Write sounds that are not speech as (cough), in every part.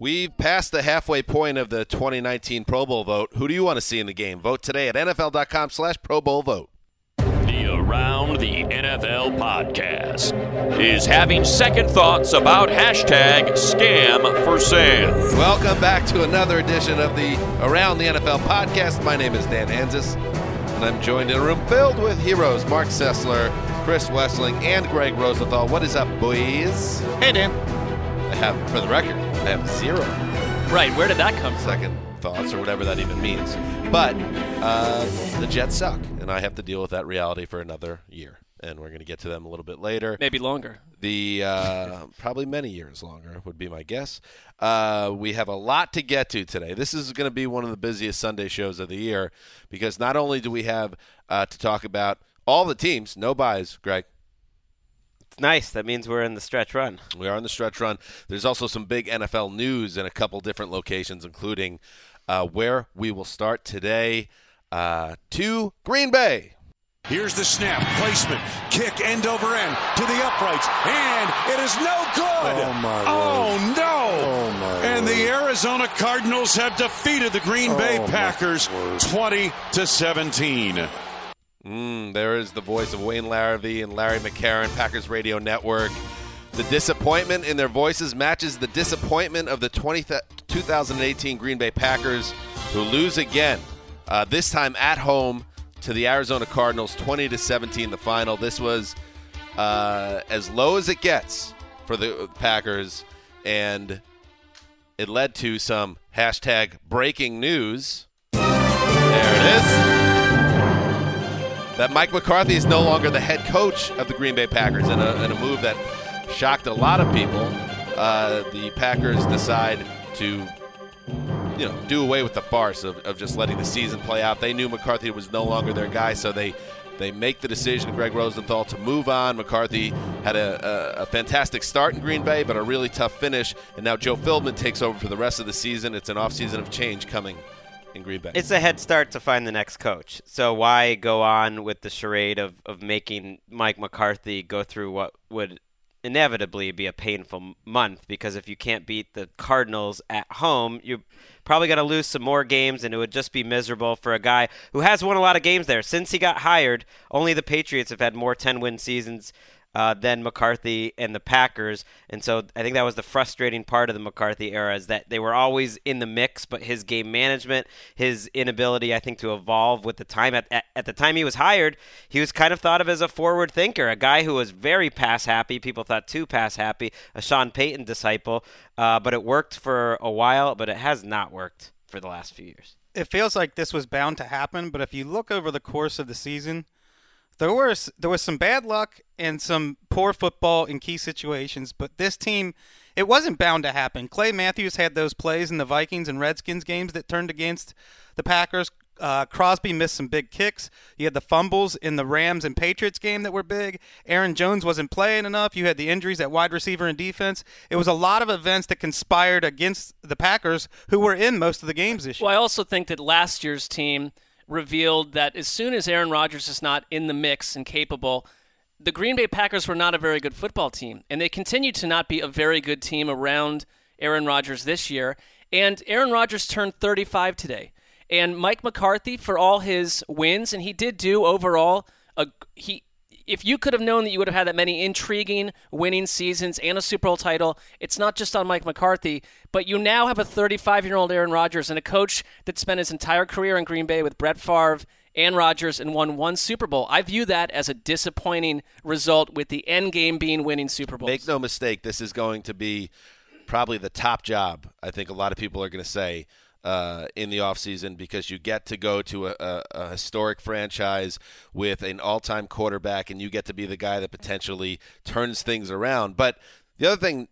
We've passed the halfway point of the 2019 Pro Bowl vote. Who do you want to see in the game? Vote today at NFL.com slash Pro Bowl vote. The Around the NFL podcast is having second thoughts about hashtag scam for Sam. Welcome back to another edition of the Around the NFL podcast. My name is Dan Hanzus, and I'm joined in a room filled with heroes Marc Sessler, Chris Wesseling, and Greg Rosenthal. What is up, boys? Hey, Dan. I have, for the record, I have zero Right, where did that come from? second thoughts or whatever that even means. But uh, the Jets suck, and I have to deal with that reality for another year. And we're going to get to them a little bit later. Maybe longer. The uh, probably many years longer would be my guess. Uh, we have a lot to get to today. This is going to be one of the busiest Sunday shows of the year because not only do we have uh, to talk about all the teams, no buys, Greg. It's nice. That means we're in the stretch run. We are in the stretch run. There's also some big NFL news in a couple different locations, including uh, where we will start today uh, to Green Bay. Here's the snap, placement, kick end over end to the uprights, and it is no good. Oh, my Oh, no! Oh, my and the Arizona Cardinals have defeated the Green Bay Oh, Packers 20 to 17. Mm, there is the voice of Wayne Larrivee and Larry McCarren, Packers Radio Network. The disappointment in their voices matches the disappointment of the 20, 2018 Green Bay Packers, who lose again. Uh, this time at home to the Arizona Cardinals, 20 to 17. The final. This was uh, as low as it gets for the Packers, and it led to some hashtag breaking news. There it is that Mike McCarthy is no longer the head coach of the Green Bay Packers in a, in a move that shocked a lot of people. Uh, the Packers decide to, you know, do away with the farce of, of just letting the season play out. They knew McCarthy was no longer their guy, so they they make the decision, Greg Rosenthal, to move on. McCarthy had a, a, a fantastic start in Green Bay, but a really tough finish. And now Joe Philbin takes over for the rest of the season. It's an offseason of change coming in Green Bay. It's a head start to find the next coach. So why go on with the charade of, of making Mike McCarthy go through what would inevitably be a painful month? Because if you can't beat the Cardinals at home, you're probably going to lose some more games, and it would just be miserable for a guy who has won a lot of games there. Since he got hired, only the Patriots have had more 10 win seasons uh, than McCarthy and the Packers. And so I think that was the frustrating part of the McCarthy era is that they were always in the mix, but his game management, his inability, I think, to evolve with the time. At, at, at the time he was hired, he was kind of thought of as a forward thinker, a guy who was very pass happy. People thought too pass happy, a Sean Payton disciple. Uh, but it worked for a while, but it has not worked for the last few years. it feels like this was bound to happen, but if you look over the course of the season, there was there was some bad luck and some poor football in key situations, but this team it wasn't bound to happen. Clay Matthews had those plays in the Vikings and Redskins games that turned against the Packers. Uh, Crosby missed some big kicks. You had the fumbles in the Rams and Patriots game that were big. Aaron Jones wasn't playing enough. You had the injuries at wide receiver and defense. It was a lot of events that conspired against the Packers, who were in most of the games this year. Well, I also think that last year's team revealed that as soon as Aaron Rodgers is not in the mix and capable, the Green Bay Packers were not a very good football team, and they continue to not be a very good team around Aaron Rodgers this year. And Aaron Rodgers turned 35 today. And Mike McCarthy, for all his wins, and he did do overall, a, he if you could have known that you would have had that many intriguing winning seasons and a Super Bowl title, it's not just on Mike McCarthy, but you now have a 35 year old Aaron Rodgers and a coach that spent his entire career in Green Bay with Brett Favre and Rodgers and won one Super Bowl. I view that as a disappointing result with the end game being winning Super Bowls. Make no mistake, this is going to be probably the top job, I think a lot of people are going to say. Uh, in the offseason because you get to go to a, a, a, historic franchise with an all-time quarterback and you get to be the guy that potentially turns things around. But the other thing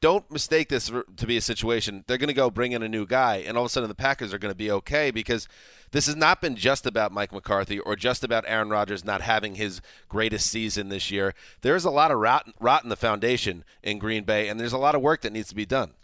don't mistake this to be a situation. They're going to go bring in a new guy and all of a sudden the packers are going to be okay because this has not been just about mike mccarthy or just about aaron rodgers not having his greatest season this year. There's a lot of rot, rot in the foundation in green bay and there's a lot of work that needs to be done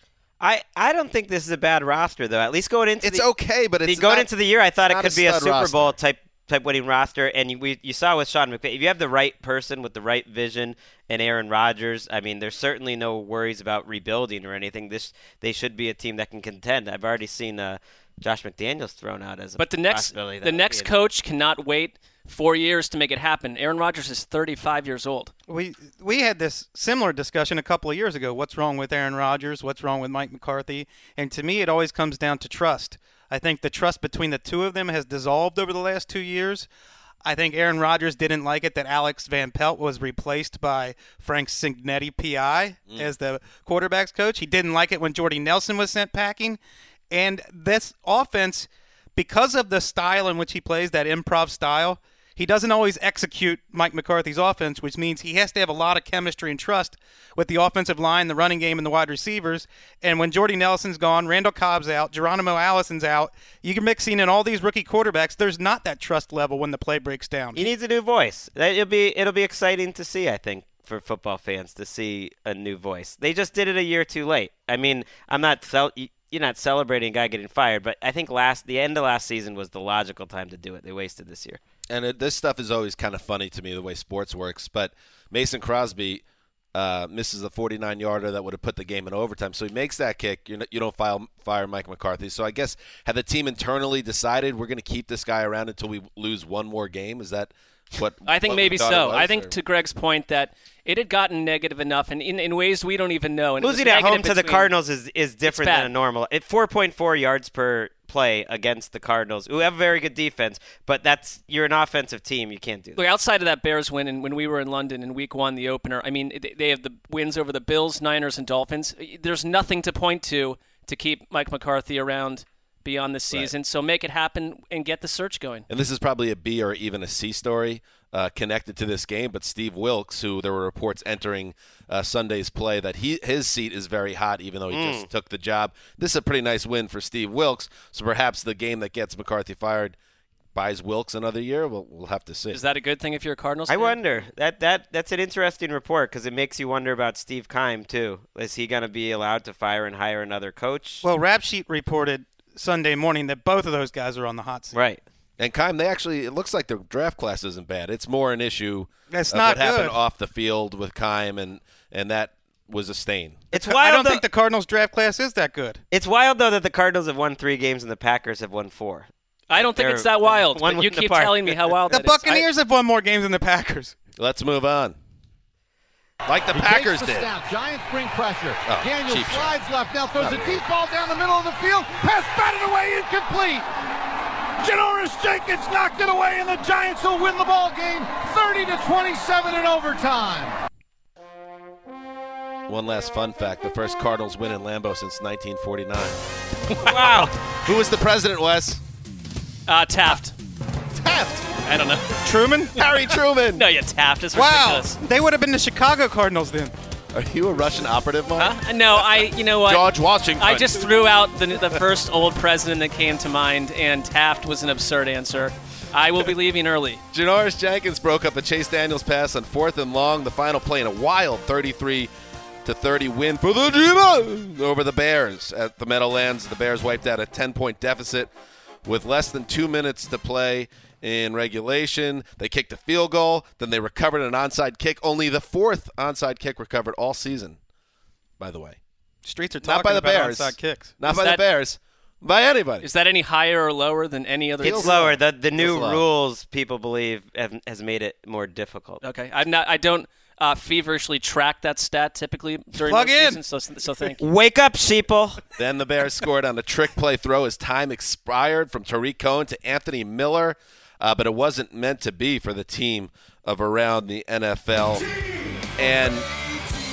I, I don't think this is a bad roster though. At least going into it's the, okay, but it's going not, into the year, I thought it could a be a Super roster. Bowl type type winning roster. And you, we, you saw with Sean McVay, if you have the right person with the right vision and Aaron Rodgers, I mean, there's certainly no worries about rebuilding or anything. This they should be a team that can contend. I've already seen uh, Josh McDaniels thrown out as a but the next possibility the next coach cannot wait four years to make it happen. Aaron Rodgers is 35 years old. We we had this similar discussion a couple of years ago. What's wrong with Aaron Rodgers? What's wrong with Mike McCarthy? And to me, it always comes down to trust. I think the trust between the two of them has dissolved over the last two years. I think Aaron Rodgers didn't like it that Alex Van Pelt was replaced by Frank Cignetti, PI, mm. as the quarterbacks coach. He didn't like it when Jordy Nelson was sent packing. And this offense, because of the style in which he plays, that improv style, he doesn't always execute Mike McCarthy's offense, which means he has to have a lot of chemistry and trust with the offensive line, the running game, and the wide receivers. And when Jordy Nelson's gone, Randall Cobb's out, Geronimo Allison's out, you're mixing in all these rookie quarterbacks. There's not that trust level when the play breaks down. He needs a new voice. It'll be it'll be exciting to see. I think for football fans to see a new voice. They just did it a year too late. I mean, I'm not you're not celebrating a guy getting fired, but I think last the end of last season was the logical time to do it. They wasted this year. And it, this stuff is always kind of funny to me the way sports works. But Mason Crosby uh, misses a 49 yarder that would have put the game in overtime, so he makes that kick. You're not, you don't file, fire Mike McCarthy. So I guess had the team internally decided we're going to keep this guy around until we lose one more game? Is that what (laughs) I think what maybe so. was, I think or- to Greg's point that it had gotten negative enough, and in, in ways we don't even know. And Losing at home negative to the Cardinals is, is different than a normal. At 4.4 yards per play against the Cardinals, who have a very good defense, but that's you're an offensive team. You can't do that. Look, outside of that Bears win, and when we were in London in Week One, the opener. I mean, they- they have the wins over the Bills, Niners, and Dolphins. There's nothing to point to to keep Mike McCarthy around beyond the season. So make it happen and get the search going. and this is probably a B or even a C story uh, connected to this game. But Steve Wilks, who there were reports entering uh, Sunday's play that he his seat is very hot, even though he Mm. just took the job. This is a pretty nice win for Steve Wilks. So perhaps the game that gets McCarthy fired buys Wilks another year. We'll, we'll have to see. Is that a good thing if you're a Cardinals? I wonder that that that's an interesting report because it makes you wonder about Steve Keim too. Is he going to be allowed to fire and hire another coach? Well, Rap Sheet reported Sunday morning that both of those guys are on the hot seat. right. And Keim, they actually it looks like their draft class isn't bad. It's more an issue. That's of not what happened good. off the field with Keim, and and that was a stain. It's wild. I don't though, think the Cardinals draft class is that good. it's wild though that the Cardinals have won three games and the Packers have won four. I don't think They're- it's that wild. one But you win keep apart. telling me how wild The that is. Buccaneers have won more games than the Packers. Let's move on. Like the He Packers takes the did. snap. Giant spring pressure. Oh, Daniel cheap shot. slides left. Now throws a deep ball down the middle of the field. Pass batted away, incomplete. Janoris Jenkins knocked it away, and the Giants will win the ball game, 30 to 27 in overtime. One last fun fact: the first Cardinals win in Lambeau since 1949. Wow. (laughs) Who was the president? Wes Uh, Taft. Taft. I don't know. Truman? Harry Truman. (laughs) No, you Taft is Wow. ridiculous. They would have been the Chicago Cardinals then. Are you a Russian operative, Mark? Huh? No, I. You know what? George Washington. I just threw out the, the first old president that came to mind, and Taft was an absurd answer. I will be leaving early. Janoris Jenkins broke up a Chase Daniels pass on fourth and long. The final play in a wild 33 to 30 win for the G over the Bears at the Meadowlands. The Bears wiped out a 10 point deficit with less than two minutes to play in regulation. They kicked a field goal, then they recovered an onside kick. Only the fourth onside kick recovered all season, by the way. Streets are talking Not by the about Bears. onside kicks. Not Is by that- the Bears. By anybody. Is that any higher or lower than any other? It's lower. The the new low. rules people believe have, has made it more difficult. Okay, I'm not. I don't uh, feverishly track that stat typically during Plug most in. seasons. So, so thank you. Wake up, sheeple. Then the Bears scored on a trick play throw as time expired from Tarik Cohen to Anthony Miller, uh, but it wasn't meant to be for the team of around the NFL. And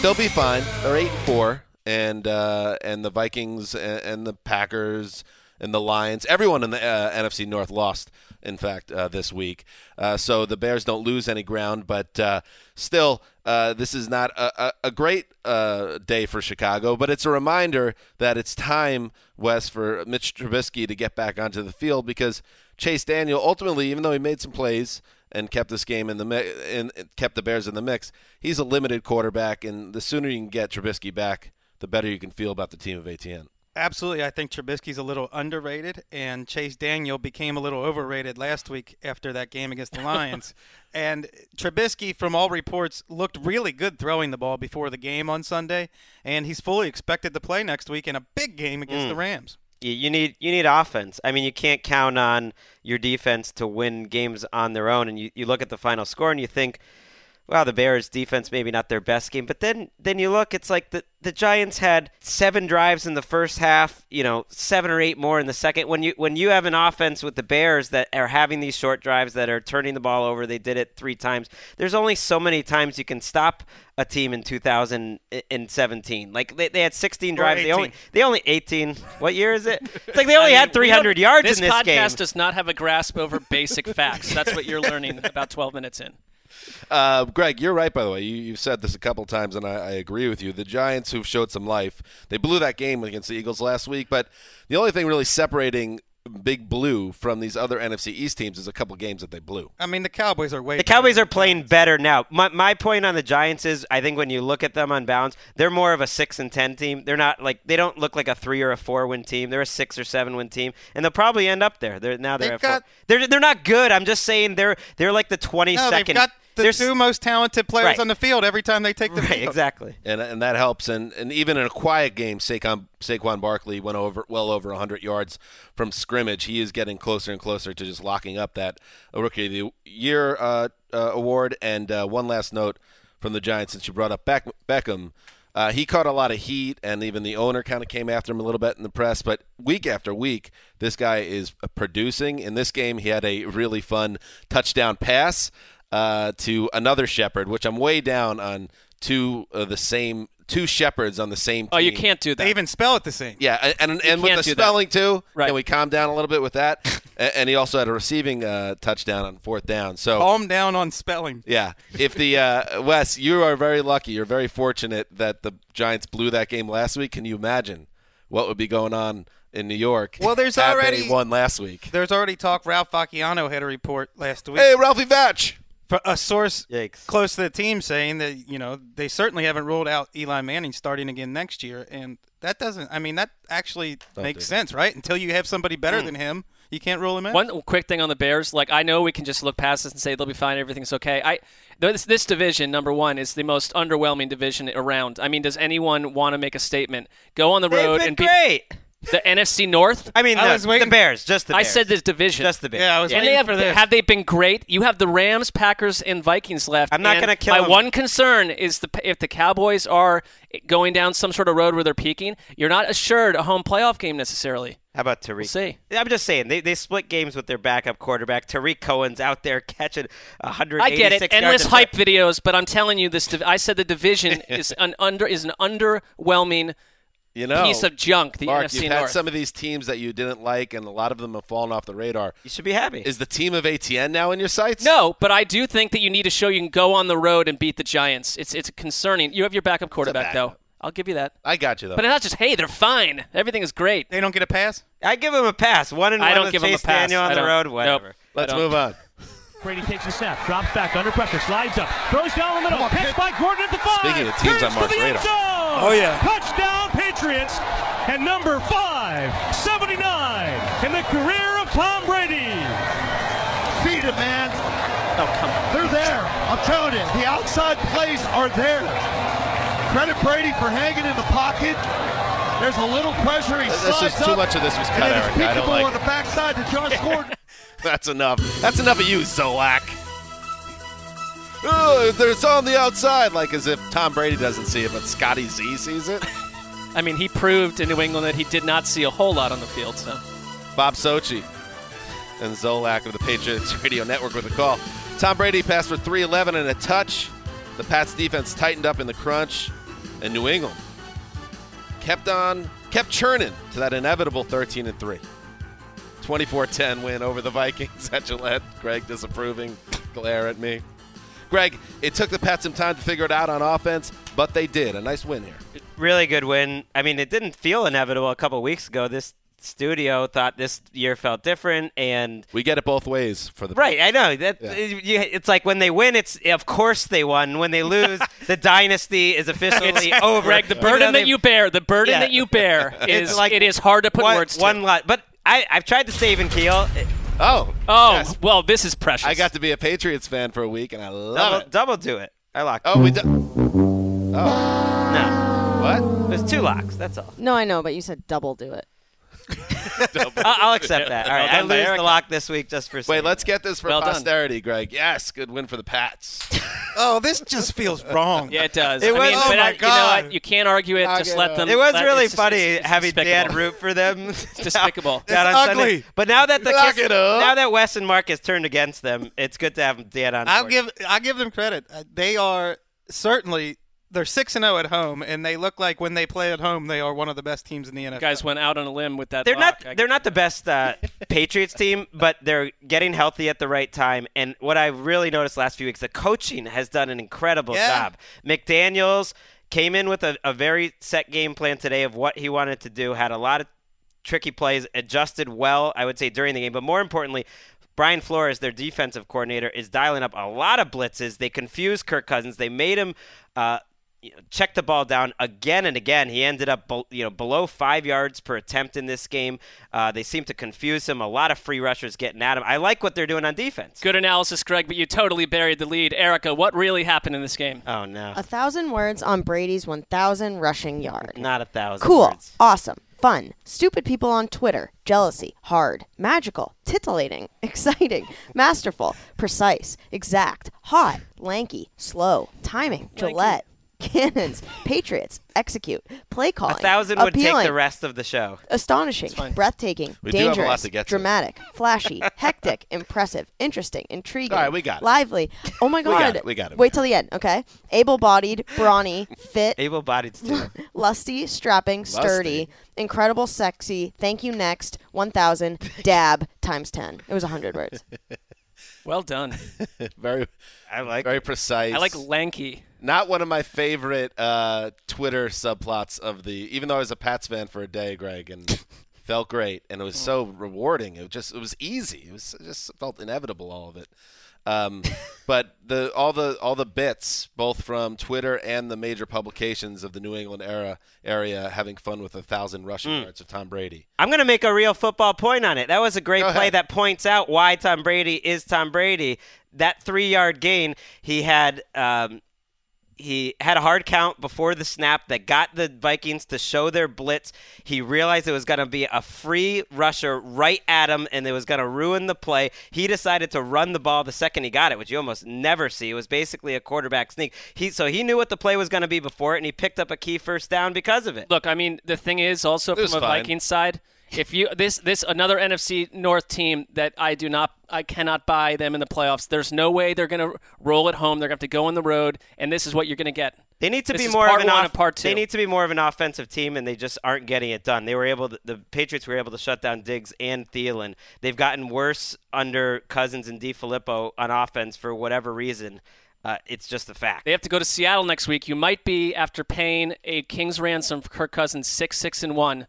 they'll be fine. They're eight and four, and uh, and the Vikings and, and the Packers and the Lions, everyone in the uh, NFC North lost. In fact, uh, this week, uh, so the Bears don't lose any ground, but uh, still, uh, this is not a, a, a great day for Chicago. But it's a reminder that it's time, Wes, for Mitch Trubisky to get back onto the field because Chase Daniel, ultimately, even though he made some plays and kept this game in the mi- in, kept the Bears in the mix, he's a limited quarterback, and the sooner you can get Trubisky back, the better you can feel about the team of ATN. Absolutely, I think Trubisky's a little underrated, and Chase Daniel became a little overrated last week after that game against the (laughs) Lions. and Trubisky, from all reports, looked really good throwing the ball before the game on Sunday, and he's fully expected to play next week in a big game against mm. the Rams. You, need you need offense. I mean, you can't count on your defense to win games on their own. And you, you look at the final score and you think, wow, the Bears defense maybe not their best game. But then then you look, it's like the the Giants had seven drives in the first half, you know, seven or eight more in the second. When you when you have an offense with the Bears that are having these short drives that are turning the ball over, they did it three times. There's only so many times you can stop a team in 2017. Like they, they had 16 drives. They only 18. they only 18. What year is it? It's like they only had 300 yards This in this game. This podcast does not have a grasp over basic facts. That's what you're learning about 12 minutes in. Uh, Greg, you're right. By the way, you, you've said this a couple times, and I, I agree with you. The Giants, who've showed some life, they blew that game against the Eagles last week. But the only thing really separating Big Blue from these other NFC East teams is a couple games that they blew. I mean, the Cowboys are way. The Cowboys are playing better now. My, my point on the Giants is, I think when you look at them on balance, they're more of a six and ten team. They're not like they don't look like a three or a four win team. They're a six or seven win team, and they'll probably end up there. They're now they're They've at four. got- They're they're not good. I'm just saying they're they're like the twenty No, second. they've got the they're two most talented players Right. on the field every time they take the right field. exactly. and and that helps. And and even in a quiet game, Saquon Saquon Barkley went over well over 100 yards from scrimmage. He is getting closer and closer to just locking up that Rookie of the Year uh, uh, award. And uh, one last note from the Giants, since you brought up Beck- Beckham. Uh, he caught a lot of heat, and even the owner kind of came after him a little bit in the press. But week after week, this guy is producing. In this game, he had a really fun touchdown pass uh, to another Shepard, which I'm way down on two of the same two Shepards on the same team. Oh, you can't do that. They even spell it the same. Yeah, and and, and with the do that. spelling too. Right. Can we calm down a little bit with that? (laughs) And he also had a receiving uh, touchdown on fourth down. So Calm down on spelling. yeah, if the uh, Wes, you are very lucky. You're very fortunate that the Giants blew that game last week. Can you imagine what would be going on in New York? Well, there's had already- they won last week. There's already talk. Ralph Vacchiano had a report last week. Hey, Ralphie Vatch. For a source Yikes. close to the team saying that you know they certainly haven't ruled out Eli Manning starting again next year, and that doesn't. I mean, that actually makes sense, right? Until you have somebody better hmm. than him, you can't rule him out. One quick thing on the Bears, like I know we can just look past this and say they'll be fine, everything's okay. I this, this division, number one, is the most underwhelming division around. I mean, does anyone want to make a statement? Go on the They've road been and be great. The NFC North. I mean, I the, was waiting- the Bears, just the I said this division. just the Bears. Yeah, I was and waiting they have, for this. have they been great? You have the Rams, Packers, and Vikings left. I'm not gonna kill My them. one concern is the if the Cowboys are going down some sort of road where they're peaking, you're not assured a home playoff game necessarily. How about Tarik? We'll see. I'm just saying they, they split games with their backup quarterback. Tarik Cohen's out there catching 186 I get it. Endless and- hype videos, but I'm telling you, this. div- I said the division (laughs) is an under is an underwhelming You know, piece of junk, the Mark, NFC you've North. had some of these teams that you didn't like, and a lot of them have fallen off the radar. You should be happy. Is the team of ATN now in your sights? No, but I do think that you need to show you can go on the road and beat the Giants. It's it's concerning. You have your backup quarterback backup. though. I'll give you that. I got you though. But it's not just hey, they're fine. Everything is great. They don't get a pass. I give him a pass. One and I one don't with give him a pass. Daniel on I the don't. road. Nope. Whatever. Let's move on. Brady takes a snap, drops back under pressure, slides up, throws down the middle, catch by Gordon at the five. Speaking of teams on turns to Mark's the end radar. zone. Oh, yeah. Touchdown Patriots and number five, 79 in the career of Tom Brady. Feed it, man. Oh come on. They're there. I'm telling you, the outside plays are there. Credit Brady for hanging in the pocket. There's a little pressure. He This slides is too up, much of this was and cut, then Eric. I don't peekaboo like on the backside to Josh (laughs) Gordon. (laughs) That's enough. That's enough of you, Zolak. It's on the outside, like as if Tom Brady doesn't see it, but Scotty Z sees it. (laughs) I mean, he proved in New England that he did not see a whole lot on the field. So Bob Socci and Zolak of the Patriots (laughs) Radio Network with a call. Tom Brady passed for 311 and a touch. The Pats defense tightened up in the crunch, and New England kept on, kept churning to that inevitable 13 and 3. 24-10 win over the Vikings at Gillette. Greg disapproving, glare at me. Greg, it took the Pats some time to figure it out on offense, but they did. A nice win here. Really good win. I mean, it didn't feel inevitable a couple weeks ago. This studio thought this year felt different, and We get it both ways for the right, I know that Yeah. it's like when they win, it's of course they won. When they lose, (laughs) the dynasty is officially over. Greg, the Even though burden they- that you bear, the burden Yeah. that you bear (laughs) is like it is hard to put one, words to. one lot, but I, I've tried to save and keel. Oh, oh, yes. well, this is precious. I got to be a Patriots fan for a week, and I love Double, it. double do it. I locked. Oh, we do. Oh, no, what? there's two locks. That's all. No, I know, but you said double do it. (laughs) I'll, I'll accept that. All Well I done by lose the lock this week just for. Wait, let's get this for Well done. posterity, Greg. Yes, good win for the Pats. (laughs) Oh, this just feels wrong. Yeah, it does. It I was- mean, oh but my I- you know God. what? You can't argue it. Knock Just let them. It was let- really it's just- funny it's- it's having despicable. Dad root for them. (laughs) Despicable. Down It's on Sunday. ugly. But now that the kiss- it up. now that Wes and Mark has turned against them, it's good to have Dad on. I'll board. give I'll give them credit. Uh, They are certainly they're six and zero at home, and they look like when they play at home, they are one of the best teams in the NFL. Guys went out on a limb with that. They're lock. not. They're not the best uh, (laughs) Patriots team, but they're getting healthy at the right time. And what I've really noticed last few weeks, the coaching has done an incredible Yeah. job. McDaniels came in with a, a very set game plan today of what he wanted to do. Had a lot of tricky plays, adjusted well, I would say, during the game. But more importantly, Brian Flores, their defensive coordinator, is dialing up a lot of blitzes. They confused Kirk Cousins. They made him. Uh, you know, check the ball down again and again. He ended up, you know, below five yards per attempt in this game. Uh, they seem to confuse him. A lot of free rushers getting at him. I like what they're doing on defense. Good analysis, Greg, but you totally buried the lead. Erica, what really happened in this game? Oh no, A thousand words on Brady's 1,000 rushing yard. not a thousand. Cool, words. awesome, fun, stupid people on Twitter, jealousy, hard, magical, titillating, (laughs) exciting, masterful, precise, exact, hot, lanky, slow, timing, Gillette, cannons, Patriots, execute, play calling. A thousand would appealing, take the rest of the show. astonishing, breathtaking, We do have a lot dangerous, to get to. dramatic, flashy, (laughs) hectic, impressive, interesting, intriguing, All right, we got it. lively. Oh my (laughs) god! we got it, we got it, Wait till the end, okay? Able-bodied, brawny, fit, (laughs) Able-bodied too. lusty, strapping, sturdy, incredible, sexy. Thank you. Next, one thousand. Dab times ten. It was hundred words. Well done. (laughs) very, I like. very precise. I like lanky. Not one of my favorite uh, Twitter subplots of the. Even though I was a Pats fan for a day, Greg, and (laughs) felt great, and it was so rewarding. It was just, it was easy. It was it just felt inevitable, all of it. Um, (laughs) but the all the all the bits, both from Twitter and the major publications of the New England era area, having fun with a thousand rushing Hmm. yards of Tom Brady. I'm going to make a real football point on it. That was a great Go play ahead. that points out why Tom Brady is Tom Brady. That three yard gain, he had. Um, he had a hard count before the snap that got the Vikings to show their blitz. He realized it was going to be a free rusher right at him and it was going to ruin the play. He decided to run the ball the second he got it, which you almost never see. It was basically a quarterback sneak. He so he knew what the play was going to be before it and he picked up a key first down because of it. Look, I mean, the thing is also was from a fine. Vikings side, if you this this another NFC North team that I do not I cannot buy them in the playoffs. There's no way they're going to roll at home. They're going to have to go on the road, and this is what you're going to get. They need to This be more of an one off- of part two. They need to be more of an offensive team, and they just aren't getting it done. They were able, to, the Patriots were able to shut down Diggs and Thielen. They've gotten worse under Cousins and DeFilippo on offense for whatever reason. Uh, it's just a fact. They have to go to Seattle next week. You might be after paying a king's ransom for Kirk Cousins, six, six, and one,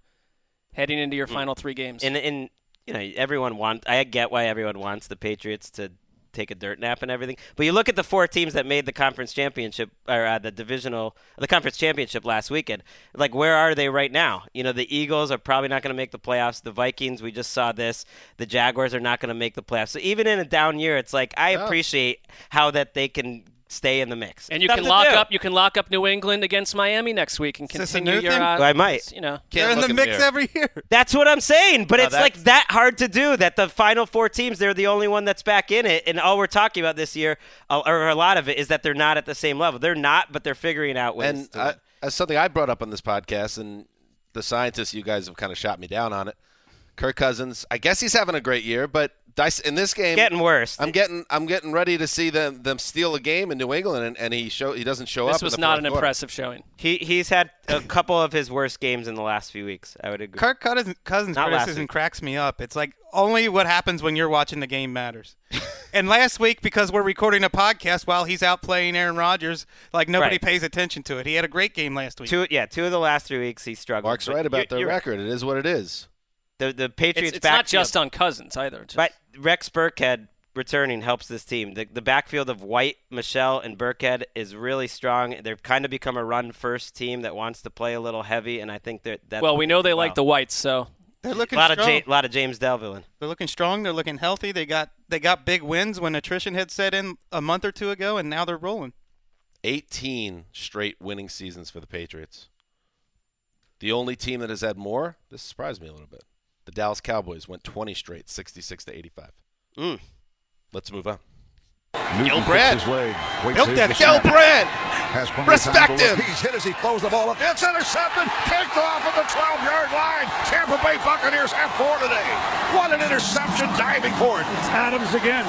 heading into your final three games. And and you know everyone wants. I get why everyone wants the Patriots to take a dirt nap and everything. But you look at the four teams that made the conference championship or uh, the divisional, the conference championship last weekend. Like where are they right now? You know the Eagles are probably not going to make the playoffs. The Vikings, we just saw this. The Jaguars are not going to make the playoffs. So even in a down year, it's like I appreciate how that they can stay in the mix. And you Tough can lock do. up. You can lock up New England against Miami next week and continue your. thing? Uh, I might. You know, They're in the mix mirror. every year. That's what I'm saying, but No, it's like that hard to do. That the final four teams, they're the only one that's back in it, and all we're talking about this year, uh, or a lot of it, is that they're not at the same level. They're not, but they're figuring out ways. And to I, as something I brought up on this podcast, and the scientists, you guys have kind of shot me down on it. Kirk Cousins, I guess he's having a great year, but dice in this game, getting worse. I'm getting I'm getting ready to see them them steal a game in New England, and, and he show he doesn't show up. this in was the not an quarter. impressive showing. he he's had a couple of his worst games in the last few weeks. I would agree. Kirk Cousins, Cousins criticism cracks me up. It's like only what happens when you're watching the game matters. (laughs) and last week, because we're recording a podcast while he's out playing Aaron Rodgers, like nobody Right. pays attention to it. He had a great game last week. Two, yeah, two of the last three weeks he struggled. Mark's right about you're- their you're record. It is what it is. The the Patriots it's not just on Cousins either. Just- But Rex Burkhead returning helps this team. The, the backfield of White, Michel, and Burkhead is really strong. They've kind of become a run-first team that wants to play a little heavy, and I think that that's well, we know they like the whites, so They're looking a looking lot of strong. ja- lot of James Develin. They're looking strong. They're looking healthy. They got they got big wins when attrition had set in a month or two ago, and now they're rolling. 18 straight winning seasons for the Patriots. The only team that has had more, this surprised me a little bit. The Dallas Cowboys went 20 straight, 66 to 85. Mm. Let's move on. Newton Brad. kicks his leg. Waits Built that the Gil snap. Brand. Has plenty of Respect time to look. him. He's hit as he throws the ball up. It's intercepted. Kicked off at the 12-yard line. Tampa Bay Buccaneers have four today. What an interception diving for it. Adams again.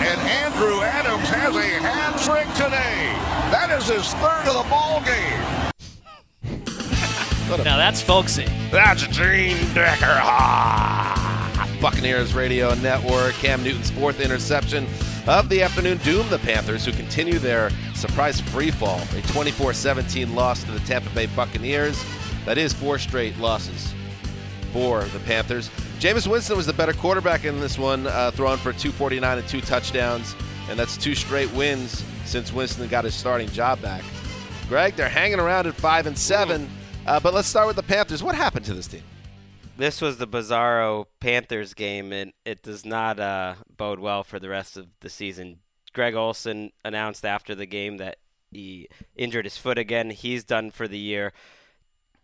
And Andrew Adams has a hat trick today. That is his third of the ball game. Now that's folksy. That's Gene Decker. Ah! Buccaneers Radio Network. Cam Newton's fourth interception of the afternoon doomed the Panthers, who continue their surprise free fall. A 24 17 loss to the Tampa Bay Buccaneers. That is four straight losses for the Panthers. Jameis Winston was the better quarterback in this one, uh, throwing for 249 and two touchdowns, and that's two straight wins since Winston got his starting job back. Greg, they're hanging around at five and seven, uh, but let's start with the Panthers. What happened to this team? This was the Bizarro Panthers game, and it does not uh, bode well for the rest of the season. Greg Olsen announced after the game that he injured his foot again. He's done for the year.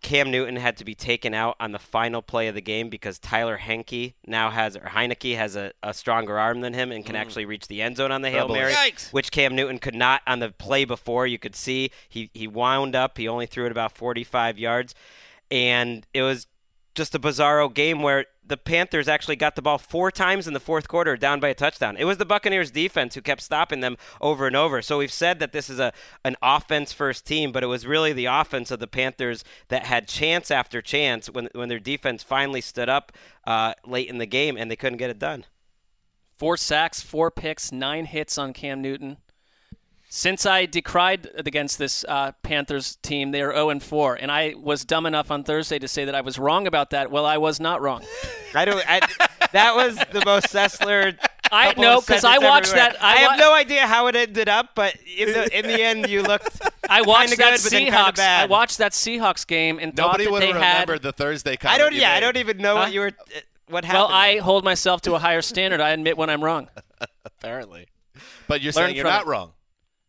Cam Newton had to be taken out on the final play of the game because Tyler Henke now has, or Heinicke has a, a stronger arm than him and can mm. actually reach the end zone on the Hail Mary, Yikes. which Cam Newton could not on the play before. You could see he, he wound up. He only threw it about 45 yards. And it was just a bizarro game where the Panthers actually got the ball four times in the fourth quarter, down by a touchdown. It was the Buccaneers defense who kept stopping them over and over. So we've said that this is a an offense first team, but it was really the offense of the Panthers that had chance after chance when when their defense finally stood up uh, late in the game and they couldn't get it done. Four sacks, four picks, nine hits on Cam Newton. Since I decried against this uh, Panthers team, they are 0 and 4, and I was dumb enough on Thursday to say that I was wrong about that. Well, I was not wrong. I don't. I, that was the most Sessler. I know because I watched everywhere. that. I, I, have no idea how it ended up, but in the in the end, you looked. (laughs) I watched kinda that good, but then kinda Seahawks. bad. I watched that Seahawks game and Nobody thought would that have they had. remembered the Thursday I don't. you Yeah, I don't even know Huh? what you were. uh, What happened? Well, I hold myself to a higher standard. I admit when I'm wrong. (laughs) Apparently. But you're Learn saying you're not it. wrong.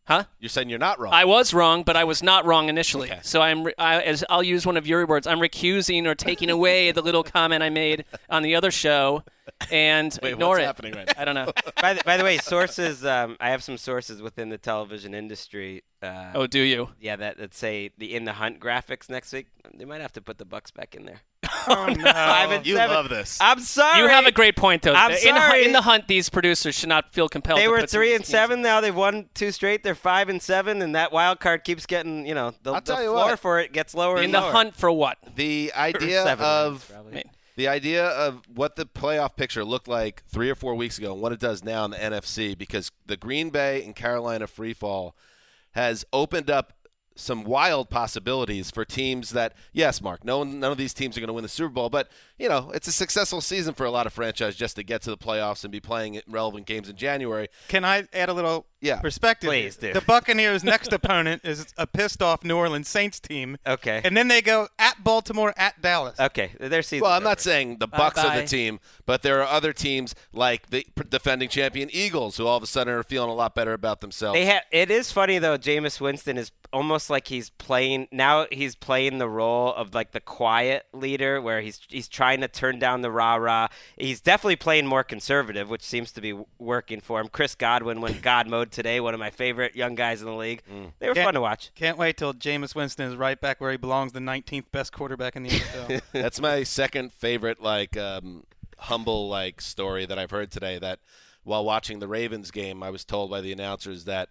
Huh? You're saying you're not wrong. I was wrong, but I was not wrong initially. Okay. So I'm, I, as I'll use one of your words, I'm recusing or taking away the little comment I made on the other show, and Wait, ignore what's it. happening right now? I don't know. by, the, by the way, sources. Um, I have some sources within the television industry. Uh, Oh, do you? yeah, that that say the in the hunt graphics next week. They might have to put the Bucs back in there. (laughs) Oh, no. Five and You seven. love this. I'm sorry. You have a great point, though. I'm in, the, sorry. in the hunt, these producers should not feel compelled. They to were put three and seven. Now they've won two straight. They're five and seven, and that wild card keeps getting. You know, the, I'll the tell you floor what. for it gets lower in and the lower. hunt for what? The idea seven of wins, the idea of what the playoff picture looked like three or four weeks ago and what it does now in the NFC because the Green Bay and Carolina free fall has opened up some wild possibilities for teams that yes mark no none of these teams are going to win the super bowl but you know it's a successful season for a lot of franchises just to get to the playoffs and be playing relevant games in january Can I add a little Yeah. perspective? Please do. The Buccaneers' next opponent is a pissed off New Orleans Saints team. Okay. And then they go at Baltimore, at Dallas. Okay, their season. well i'm not saying the bucs are Bye-bye. the team but there are other teams like the defending champion eagles who all of a sudden are feeling a lot better about themselves They ha- it is funny though. Jameis Winston is almost like he's playing now. He's playing the role of like the quiet leader, where he's he's trying to turn down the rah rah. He's definitely playing more conservative, which seems to be working for him. Chris Godwin went God mode today. One of my favorite young guys in the league. They were Can't- fun to watch. Can't wait till Jameis Winston is right back where he belongs, the 19th best quarterback in the NFL. (laughs) That's my second favorite, like um, humble like story that I've heard today. That while watching the Ravens game, I was told by the announcers that,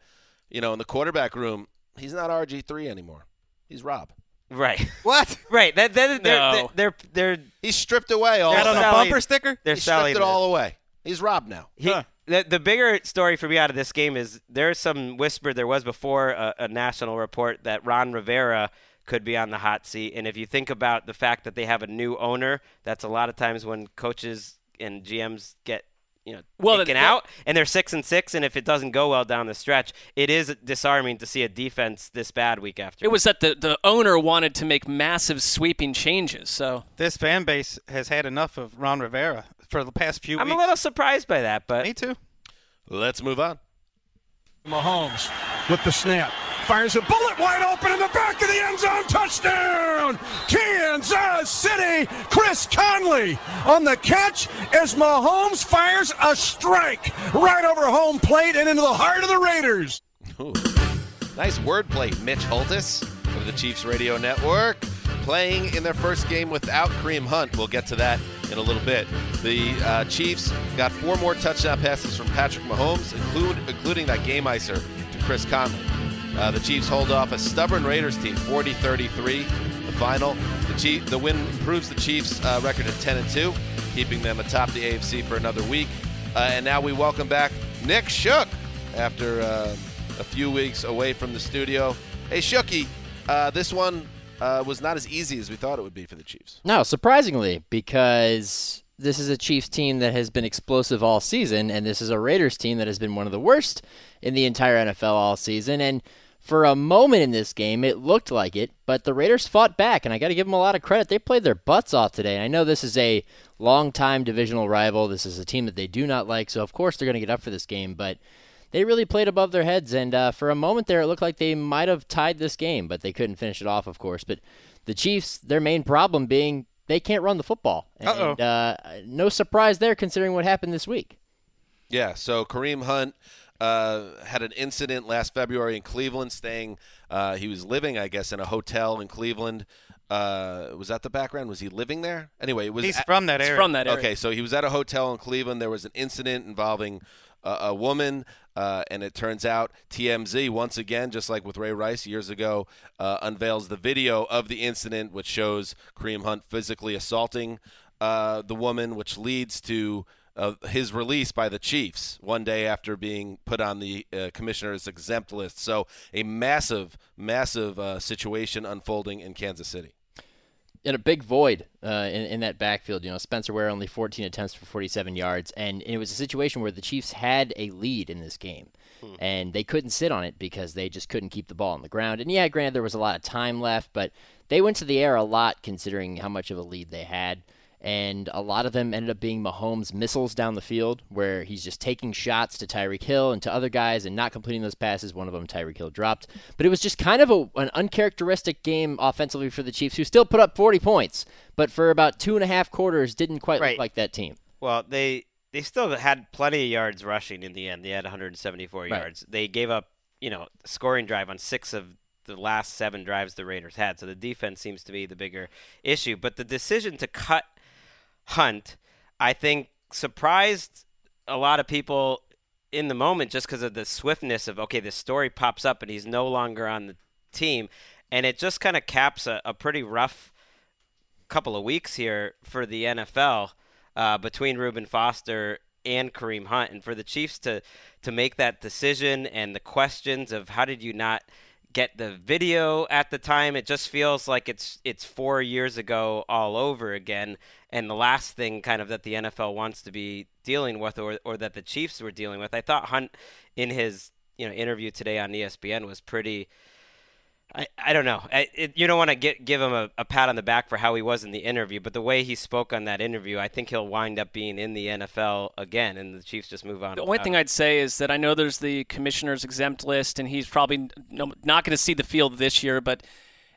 you know, in the quarterback room, he's not RG three anymore. He's Rob. Right. (laughs) what? Right. That, that, they're, No. they're, they're, they're, He's stripped away all. Got on a bumper sticker? they're He stripped it all away. He's robbed now. He, the, the bigger story for me out of this game is there's some whisper there was before a, a national report that Ron Rivera could be on the hot seat. And if you think about the fact that they have a new owner, that's a lot of times when coaches and GMs get you know Well, taken the- out and they're six and six and if it doesn't go well down the stretch it is disarming to see a defense this bad week after It was that the, the owner wanted to make massive sweeping changes. So This fan base has had enough of Ron Rivera for the past few i'm weeks. a little surprised by that but Me too. Let's move on. Mahomes with the snap. Fires a bullet wide open in the back of the end zone. Touchdown! Kansas City. Chris Conley on the catch as Mahomes fires a strike right over home plate and into the heart of the Raiders. Ooh. Nice wordplay, Mitch Holthus of the Chiefs Radio Network. Playing in their first game without Kareem Hunt. We'll get to that in a little bit. The uh, Chiefs got four more touchdown passes from Patrick Mahomes, include, including that game icer to Chris Conley. Uh, the Chiefs hold off a stubborn Raiders team, 40-33. The final. The Chief, the win improves the Chiefs' uh, record at 10 and 2, keeping them atop the AFC for another week. Uh, and now we welcome back Nick Shook after uh, a few weeks away from the studio. Hey, Shooky, uh, this one uh, was not as easy as we thought it would be for the Chiefs. No, surprisingly, because this is a Chiefs team that has been explosive all season, and this is a Raiders team that has been one of the worst in the entire NFL all season. And for a moment in this game, it looked like it, but the Raiders fought back, and I got to give them a lot of credit. They played their butts off today. And I know this is a long-time divisional rival. This is a team that they do not like, so of course they're going to get up for this game, but they really played above their heads. And uh, for a moment there, it looked like they might have tied this game, but they couldn't finish it off, of course. But the Chiefs, their main problem being they can't run the football. Uh-oh. And uh, no surprise there considering what happened this week. Yeah, so Kareem Hunt uh, had an incident last February in Cleveland, staying. Uh, he was living, I guess, in a hotel in Cleveland. Uh, was that the background? Was he living there? Anyway, it was. He's at- from that it's area. from that area. Okay, so he was at a hotel in Cleveland. There was an incident involving a, a woman, uh, and it turns out TMZ, once again, just like with Ray Rice years ago, uh, unveils the video of the incident, which shows Kareem Hunt physically assaulting uh, the woman, which leads to. Uh, his release by the Chiefs one day after being put on the uh, commissioner's exempt list. So, a massive, massive uh, situation unfolding in Kansas City. in a big void uh, in, in that backfield. You know, Spencer Ware only 14 attempts for 47 yards, and it was a situation where the Chiefs had a lead in this game, and they couldn't sit on it because they just couldn't keep the ball on the ground. And yeah, granted, there was a lot of time left, but they went to the air a lot considering how much of a lead they had. And a lot of them ended up being Mahomes' missiles down the field, where he's just taking shots to Tyreek Hill and to other guys and not completing those passes. One of them, Tyreek Hill, dropped. But it was just kind of a, an uncharacteristic game offensively for the Chiefs, who still put up 40 points, but for about two and a half quarters didn't quite Right. look like that team. Well, they they still had plenty of yards rushing in the end. They had 174 Right. yards. They gave up, you know, a scoring drive on six of the last seven drives the Raiders had. So the defense seems to be the bigger issue. But the decision to cut Hunt, I think, surprised a lot of people in the moment just because of the swiftness of okay, this story pops up and he's no longer on the team, and it just kind of caps a, a pretty rough couple of weeks here for the NFL uh, between Reuben Foster and Kareem Hunt, and for the Chiefs to to make that decision and the questions of how did you not get the video at the time, it just feels like it's it's four years ago all over again. And the last thing kind of that the NFL wants to be dealing with, or or that the Chiefs were dealing with, I thought Hunt in his you know interview today on ESPN was pretty I, I don't know. I, it, you don't want to get give him a, a, pat on the back for how he was in the interview, but the way he spoke on that interview, I think he'll wind up being in the NFL again, and the Chiefs just move on. The only thing I'd say is that I know there's the commissioner's exempt list, and he's probably no, not going to see the field this year. But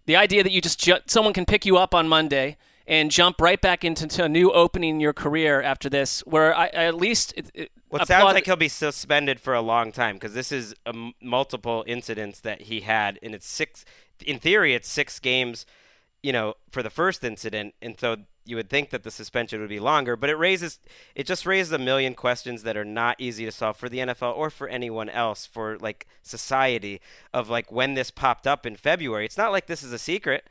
the idea that you just ju- someone can pick you up on Monday and jump right back into a new opening in your career after this, where I, at least it, it, well, it sounds like he'll be suspended for a long time because this is a multiple incidents that he had, and it's six. In theory, it's six games, you know, for the first incident, and so you would think that the suspension would be longer. But it raises, it just raises a million questions that are not easy to solve for the NFL or for anyone else, for like society, of like when this popped up in February. It's not like this is a secret.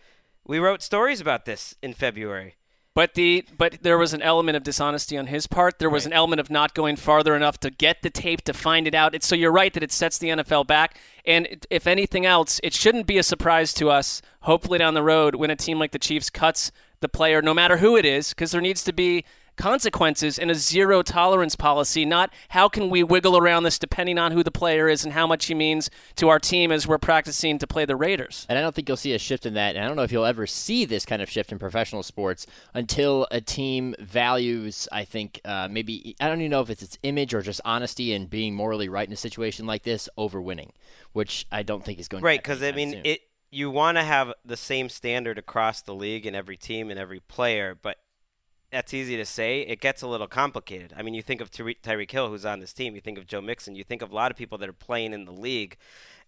We wrote stories about this in February. But the but there was an element of dishonesty on his part. There was right. an element of not going farther enough to get the tape to find it out. It's, so you're right that it sets the NFL back. And if anything else, it shouldn't be a surprise to us. Hopefully down the road, when a team like the Chiefs cuts the player, no matter who it is, because there needs to be consequences and a zero tolerance policy, not how can we wiggle around this depending on who the player is and how much he means to our team as we're practicing to play the Raiders. And I don't think you'll see a shift in that. And I don't know if you'll ever see this kind of shift in professional sports until a team values, I think, uh, maybe, I don't even know if it's its image or just honesty and being morally right in a situation like this over winning, which I don't think is going right, to Right, because, I mean, it you want to have the same standard across the league and every team and every player, but that's easy to say. It gets a little complicated. I mean, you think of Ty- Tyreek Hill, who's on this team. You think of Joe Mixon. You think of a lot of people that are playing in the league.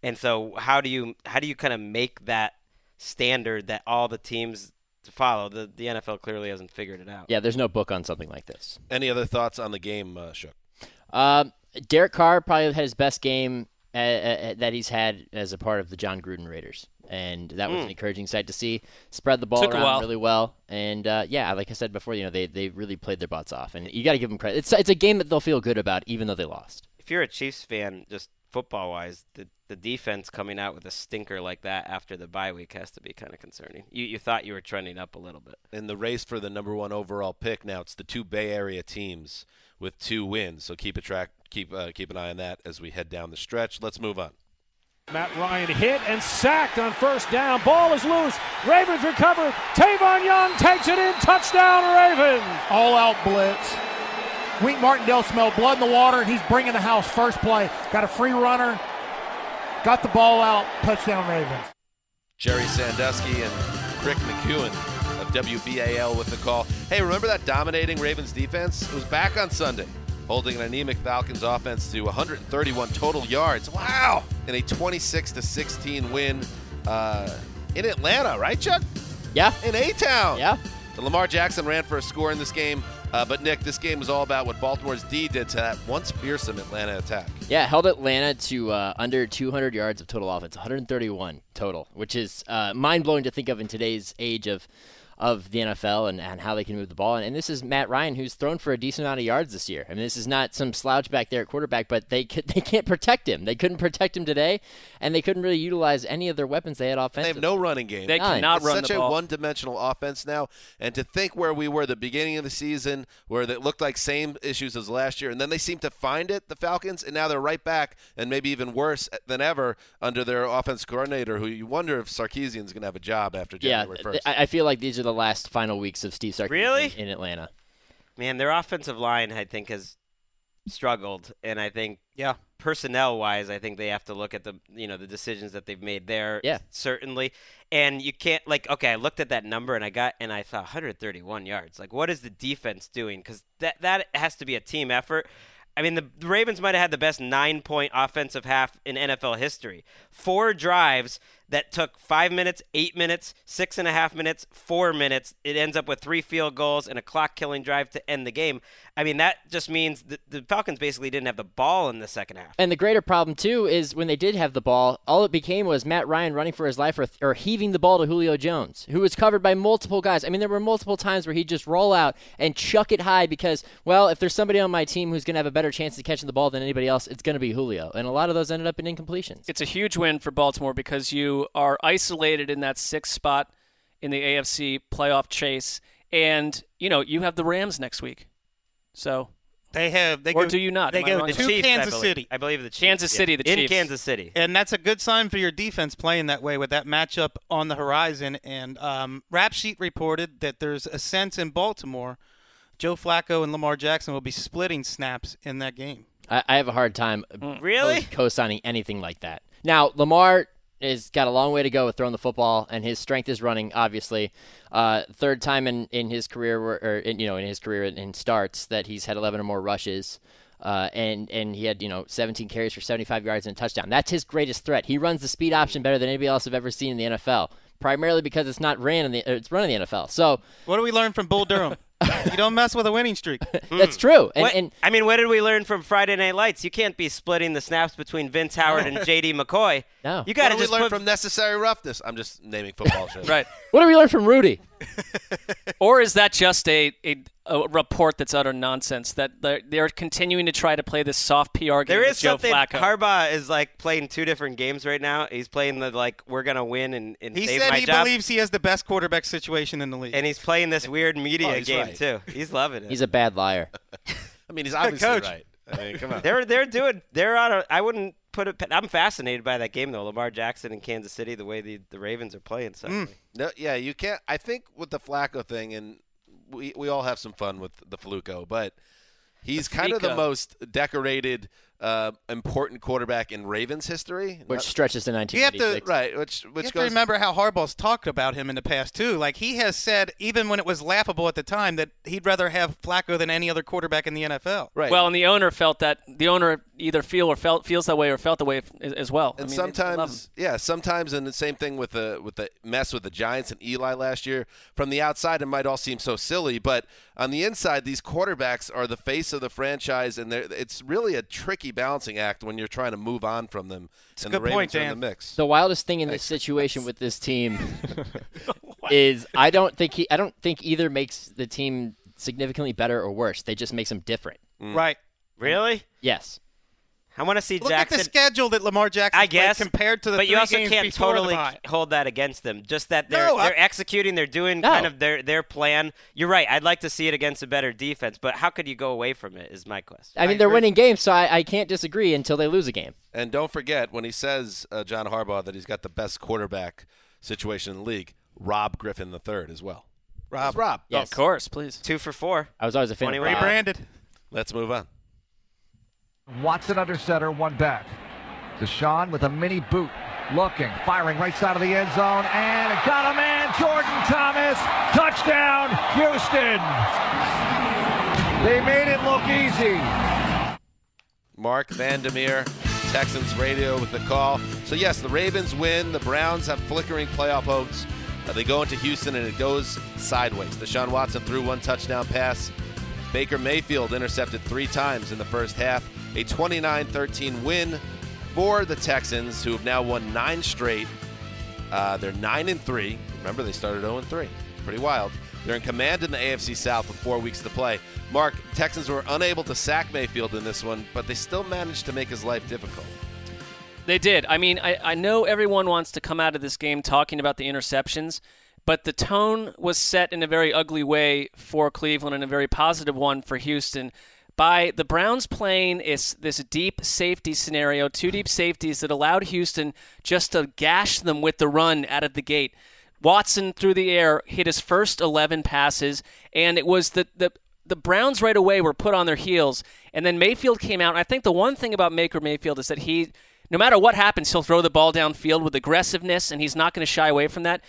And so, how do you how do you kind of make that standard that all the teams follow? The the NFL clearly hasn't figured it out. Yeah, there's no book on something like this. Any other thoughts on the game, uh, Shook? Um, Derek Carr probably had his best game uh, uh, that he's had as a part of the Jon Gruden Raiders and that was mm. an encouraging sight to see. Spread the ball Took around really well, and uh, yeah, like I said before, you know they they really played their butts off, and you got to give them credit. It's it's a game that they'll feel good about, even though they lost. If you're a Chiefs fan, just football wise, the the defense coming out with a stinker like that after the bye week has to be kind of concerning. You you thought you were trending up a little bit. In the race for the number one overall pick, now it's the two Bay Area teams with two wins. So keep a track, keep uh, keep an eye on that as we head down the stretch. Let's move on. Matt Ryan hit and sacked on first down. Ball is loose. Ravens recover. Tavon Young takes it in. Touchdown, Ravens. All out blitz. Wink Martindale smelled blood in the water, and he's bringing the house first play. Got a free runner. Got the ball out. Touchdown, Ravens. Gerry Sandusky and Rick McEwen of WBAL with the call. Hey, remember that dominating Ravens defense? It was back on Sunday holding an anemic Falcons offense to 131 total yards. Wow! In a 26 to 16 win uh, in Atlanta, right, Chuck? Yeah. In A Town. Yeah. So Lamar Jackson ran for a score in this game. Uh, but Nick, this game was all about what Baltimore's D did to that once fearsome Atlanta attack. Yeah, held Atlanta to uh, under 200 yards of total offense, 131 total, which is uh, mind blowing to think of in today's age of of the NFL and, and how they can move the ball. And, and, this is Matt Ryan, who's thrown for a decent amount of yards this year. I mean, this is not some slouch back there at quarterback, but they could, (laughs) they can't protect him. They couldn't protect him today, and they couldn't really utilize any of their weapons they had offensively. They have no running game. They Nine. cannot it's run such the a one-dimensional offense now. And to think where we were the beginning of the season, where it looked like same issues as last year, and then they seem to find it, the Falcons, and now they're right back, and maybe even worse than ever under their offense coordinator, who you wonder if Sarkisian's going to have a job after January yeah, 1st. I feel like these are the last final weeks weeks of Steve Sarkisian really? in, in Atlanta. Man, their offensive line, I think, has struggled, and I think yeah, personnel wise, I think they have to look at the you know the decisions that they've made there. Yeah, certainly. And you can't like okay, I looked at that number and I got and I thought 131 yards. Like, what is the defense doing? Because that that has to be a team effort. I mean, the, the Ravens might have had the best nine point offensive half in NFL history. Four drives that took five minutes, eight minutes, six and a half minutes, four minutes. It ends up with three field goals and a clock killing drive to end the game. I mean, that just means the, the Falcons basically didn't have the ball in the second half. And the greater problem too is when they did have the ball, all it became was Matt Ryan running for his life or, or heaving the ball to Julio Jones, who was covered by multiple guys. I mean, there were multiple times where he'd just roll out and chuck it high because, well, if there's somebody on my team who's going to have a better chance of catching the ball than anybody else, it's going to be Julio. And a lot of those ended up in incompletions. It's a huge win for Baltimore because you are isolated in that sixth spot in the AFC playoff chase, and you know you have the Rams next week. So They have. They Or go, do you not? They Am go to The Chiefs, I Kansas believe. City. I believe the Chiefs. Kansas yeah. City, the in Kansas City. And that's a good sign for your defense playing that way with that matchup on the horizon. And um, Rap Sheet reported that there's a sense in Baltimore, Joe Flacco and Lamar Jackson will be splitting snaps in that game. I, I have a hard time Really? co signing anything like that. Now, Lamar has got a long way to go with throwing the football, and his strength is running. Obviously, uh, third time in, in his career, or in, you know, in his career in, starts that he's had 11 or more rushes. Uh, and and he had you know 17 carries for 75 yards and a touchdown. That's his greatest threat. He runs the speed option better than anybody else I've ever seen in the NFL. Primarily because it's not ran in the it's run in the NFL. So What do we learn from Bull Durham? You don't mess with a winning streak. (laughs) that's true. And, What- and I mean, what did we learn from Friday Night Lights? You can't be splitting the snaps between Vince Howard and J.D. McCoy. No. you got to did we just learn put from necessary roughness? I'm just naming football (laughs) shows. right, what did we learn from Rudy? Or is that just a, a a report that's utter nonsense that they're, they're continuing to try to play this soft PR game There is with Joe something. Flacco? Harbaugh is like playing two different games right now. He's playing the like we're gonna win and, and He save said my he job, believes he has the best quarterback situation in the league. and he's playing this weird media Well, he's game right. too. He's loving it. He's a bad liar. (laughs) I mean, he's obviously Coach. right. I mean, come on. they're they're doing. They're on a. I wouldn't put it. I'm fascinated by that game though. Lamar Jackson in Kansas City, the way the, the Ravens are playing. Suddenly. Mm. No, yeah, you can't. I think with the Flacco thing, and we we all have some fun with the Fluco, but he's kind of the most decorated, uh, important quarterback in Ravens history. Which Not- stretches to You have to- 1996. right, which You which have goes to remember how Harbaugh's talked about him in the past too. Like he has said, even when it was laughable at the time, that he'd rather have Flacco than any other quarterback in the NFL. right. Well, and the owner felt that the owner either feel or felt feels that way or felt the way as as well. I and mean, they- they love him. sometimes, yeah, sometimes, and the same thing with the with the mess with the Giants and Eli last year. From the outside, it might all seem so silly, but on the inside, these quarterbacks are the face of the franchise, and it's really a tricky balancing act when you're trying to move on from them. a and good the Ravens point, are in Dan. the mix. The wildest thing in this situation (laughs) with this team (laughs) is I don't think he I don't think either makes the team significantly better or worse. They just makes them different. Mm. Right. Really? Yes. I want to see Look Jackson. at the schedule that Lamar Jackson I guess compared to the but you also can't totally hold that against them. Just that they're No, they're executing, they're doing No. kind of their their plan. You're right. I'd like to see it against a better defense, but how could you go away from it? Is my question. I mean, they're winning games, so I, I can't disagree until they lose a game. And don't forget when he says uh, John Harbaugh that he's got the best quarterback situation in the league. Rob Griffin III as well. Rob. Rob. Yes. Of course, please. Two for four. I was always a fan of 21. Rob. Rebranded. Let's move on. Watson under center, one back. Deshaun with a mini boot. Looking, firing right side of the end zone, and it got a man, Jordan Thomas. Touchdown, Houston. They made it look easy. Marc Vandermeer, Texans radio with the call. So, yes, the Ravens win. The Browns have flickering playoff hopes. Uh, they go into Houston and it goes sideways. Deshaun Watson threw one touchdown pass. Baker Mayfield intercepted three times in the first half. A 29 13 win for the Texans, who have now won nine straight. Uh, they're 9 and 3. Remember, they started 0 and 3. Pretty wild. They're in command in the AFC South with four weeks to play. Mark, Texans were unable to sack Mayfield in this one, but they still managed to make his life difficult. They did. I mean, I, I know everyone wants to come out of this game talking about the interceptions, but the tone was set in a very ugly way for Cleveland and a very positive one for Houston by the Browns playing is this deep safety scenario, two deep safeties that allowed Houston just to gash them with the run out of the gate. Watson through the air hit his first 11 passes, and it was the, the the Browns right away were put on their heels, and then Mayfield came out. I think the one thing about Baker Mayfield is that he, no matter what happens, he'll throw the ball downfield with aggressiveness, and he's not going to shy away from that.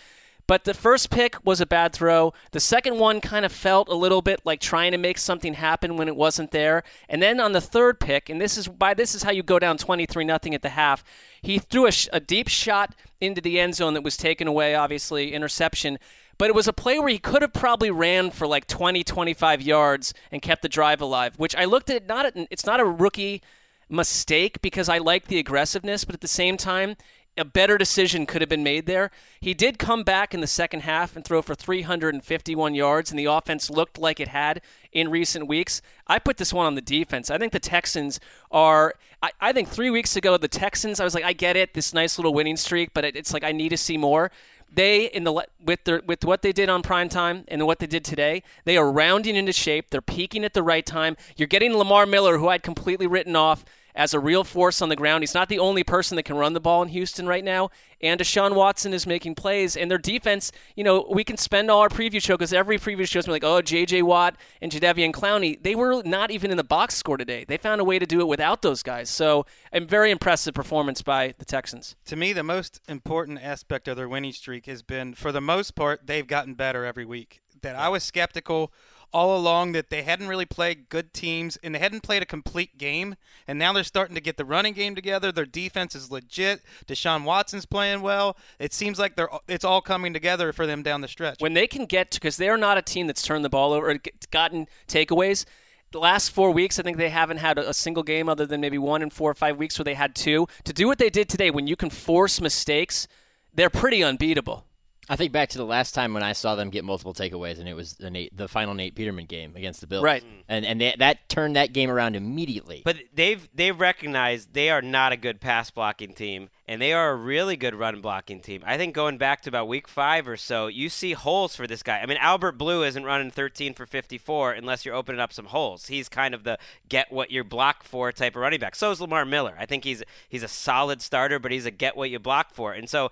But the first pick was a bad throw. The second one kind of felt a little bit like trying to make something happen when it wasn't there. And then on the third pick, and this is by this is how you go down 23 nothing at the half. He threw a, sh- a deep shot into the end zone that was taken away, obviously interception. But it was a play where he could have probably ran for like 20, 25 yards and kept the drive alive. Which I looked at it not at, it's not a rookie mistake because I like the aggressiveness, but at the same time, a better decision could have been made there. He did come back in the second half and throw for 351 yards, and the offense looked like it had in recent weeks. I put this one on the defense. I think the Texans are. I, I think three weeks ago, the Texans, I was like, I get it, this nice little winning streak, but it, it's like I need to see more. They in the with their with what they did on prime time and what they did today, they are rounding into shape. They're peaking at the right time. You're getting Lamar Miller, who I'd completely written off as a real force on the ground. He's not the only person that can run the ball in Houston right now. And Deshaun Watson is making plays. And their defense, you know, we can spend all our preview show because every preview show been like, oh, J.J. Watt and Jadeveon Clowney. They were not even in the box score today. They found a way to do it without those guys. So a very impressive performance by the Texans. To me, the most important aspect of their winning streak has been, for the most part, they've gotten better every week. That I was skeptical all along that they hadn't really played good teams and they hadn't played a complete game. And now they're starting to get the running game together. Their defense is legit. Deshaun Watson's playing well. It seems like they're it's all coming together for them down the stretch. When they can get because they're not a team that's turned the ball over or gotten takeaways. The last four weeks, I think they haven't had a single game other than maybe one in four or five weeks where they had two. To do what they did today, when you can force mistakes, they're pretty unbeatable. I think back to the last time when I saw them get multiple takeaways, and it was the Nate, the final Nate Peterman game against the Bills, right? Mm. And and they, that turned that game around immediately. But they've they've recognized they are not a good pass blocking team, and they are a really good run blocking team. I think going back to about week five or so, you see holes for this guy. I mean, Alfred Blue isn't running 13 for 54 unless you're opening up some holes. He's kind of the get what you block for type of running back. So is Lamar Miller. I think he's he's a solid starter, but he's a get what you block for. And so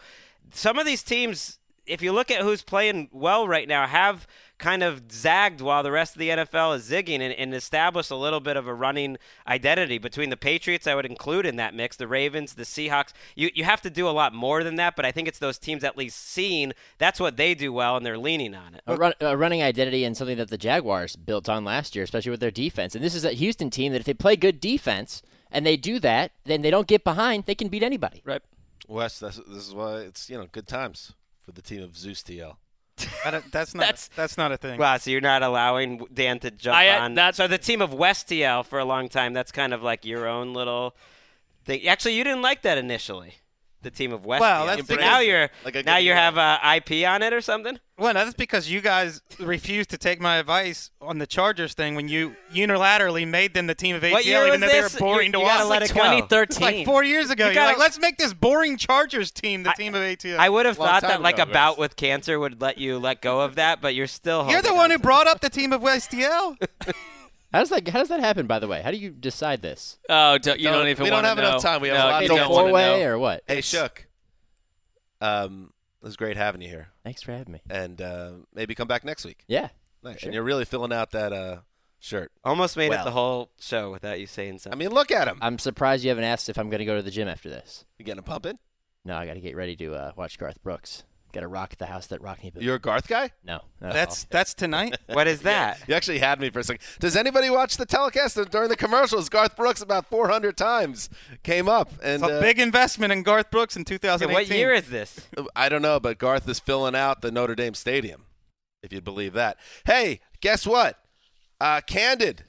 some of these teams if you look at who's playing well right now, have kind of zagged while the rest of the NFL is zigging and, and established a little bit of a running identity between the Patriots. I would include in that mix the Ravens, the Seahawks. You you have to do a lot more than that, but I think it's those teams at least seeing that's what they do well and they're leaning on it. A, run, a running identity and something that the Jaguars built on last year, especially with their defense. And this is a Houston team that if they play good defense and they do that, then they don't get behind, they can beat anybody. Right. Wes, this is why it's you know good times for the team of Zeus TL. that's not that's, that's not a thing. Wow, so you're not allowing Dan to jump I, on. That's, so the team of West TL for a long time. That's kind of like your own little thing. Actually, you didn't like that initially. The team of West. Well, that's but because, now you're like now you have uh, IP on it or something. Well, that's because you guys refused to take my advice on the Chargers thing when you unilaterally made them the team of ATL, What year even was though they were boring You- to you watch. Like it go. 2013. Like four years ago, You you are gotta- like, let's make this boring Chargers team the team of ATL. I would have Long thought time that like a bout with cancer would let you let go of that, but you're still. You're the one who brought up the team of West TL. (laughs) How does that How does that happen? By the way, how do you decide this? Oh, don't, you No, don't even we don't have know. enough time. We have no, a lot you to don't Four way know. or what? Hey, Shook. Um, it was great having you here, Thanks for having me. and uh, maybe come back next week. Yeah. Nice. Sure. And you're really filling out that uh, shirt. Almost made Well. it the whole show without you saying something. I mean, look at him. I'm surprised you haven't asked if I'm going to go to the gym after this. You getting a pump in? No, I got to get ready to uh, watch Garth Brooks. Got to rock the house that rocked me. You're a Garth guy. no, That's all. that's tonight. (laughs) what is that? You actually had me for a second. Does anybody watch the telecast during the commercials? Garth Brooks about 400 times came up, and It's a uh, big investment in Garth Brooks in Okay, 2018. what year is this? I don't know, but Garth is filling out the Notre Dame Stadium, if you'd believe that. Hey, guess what? Uh, Candid.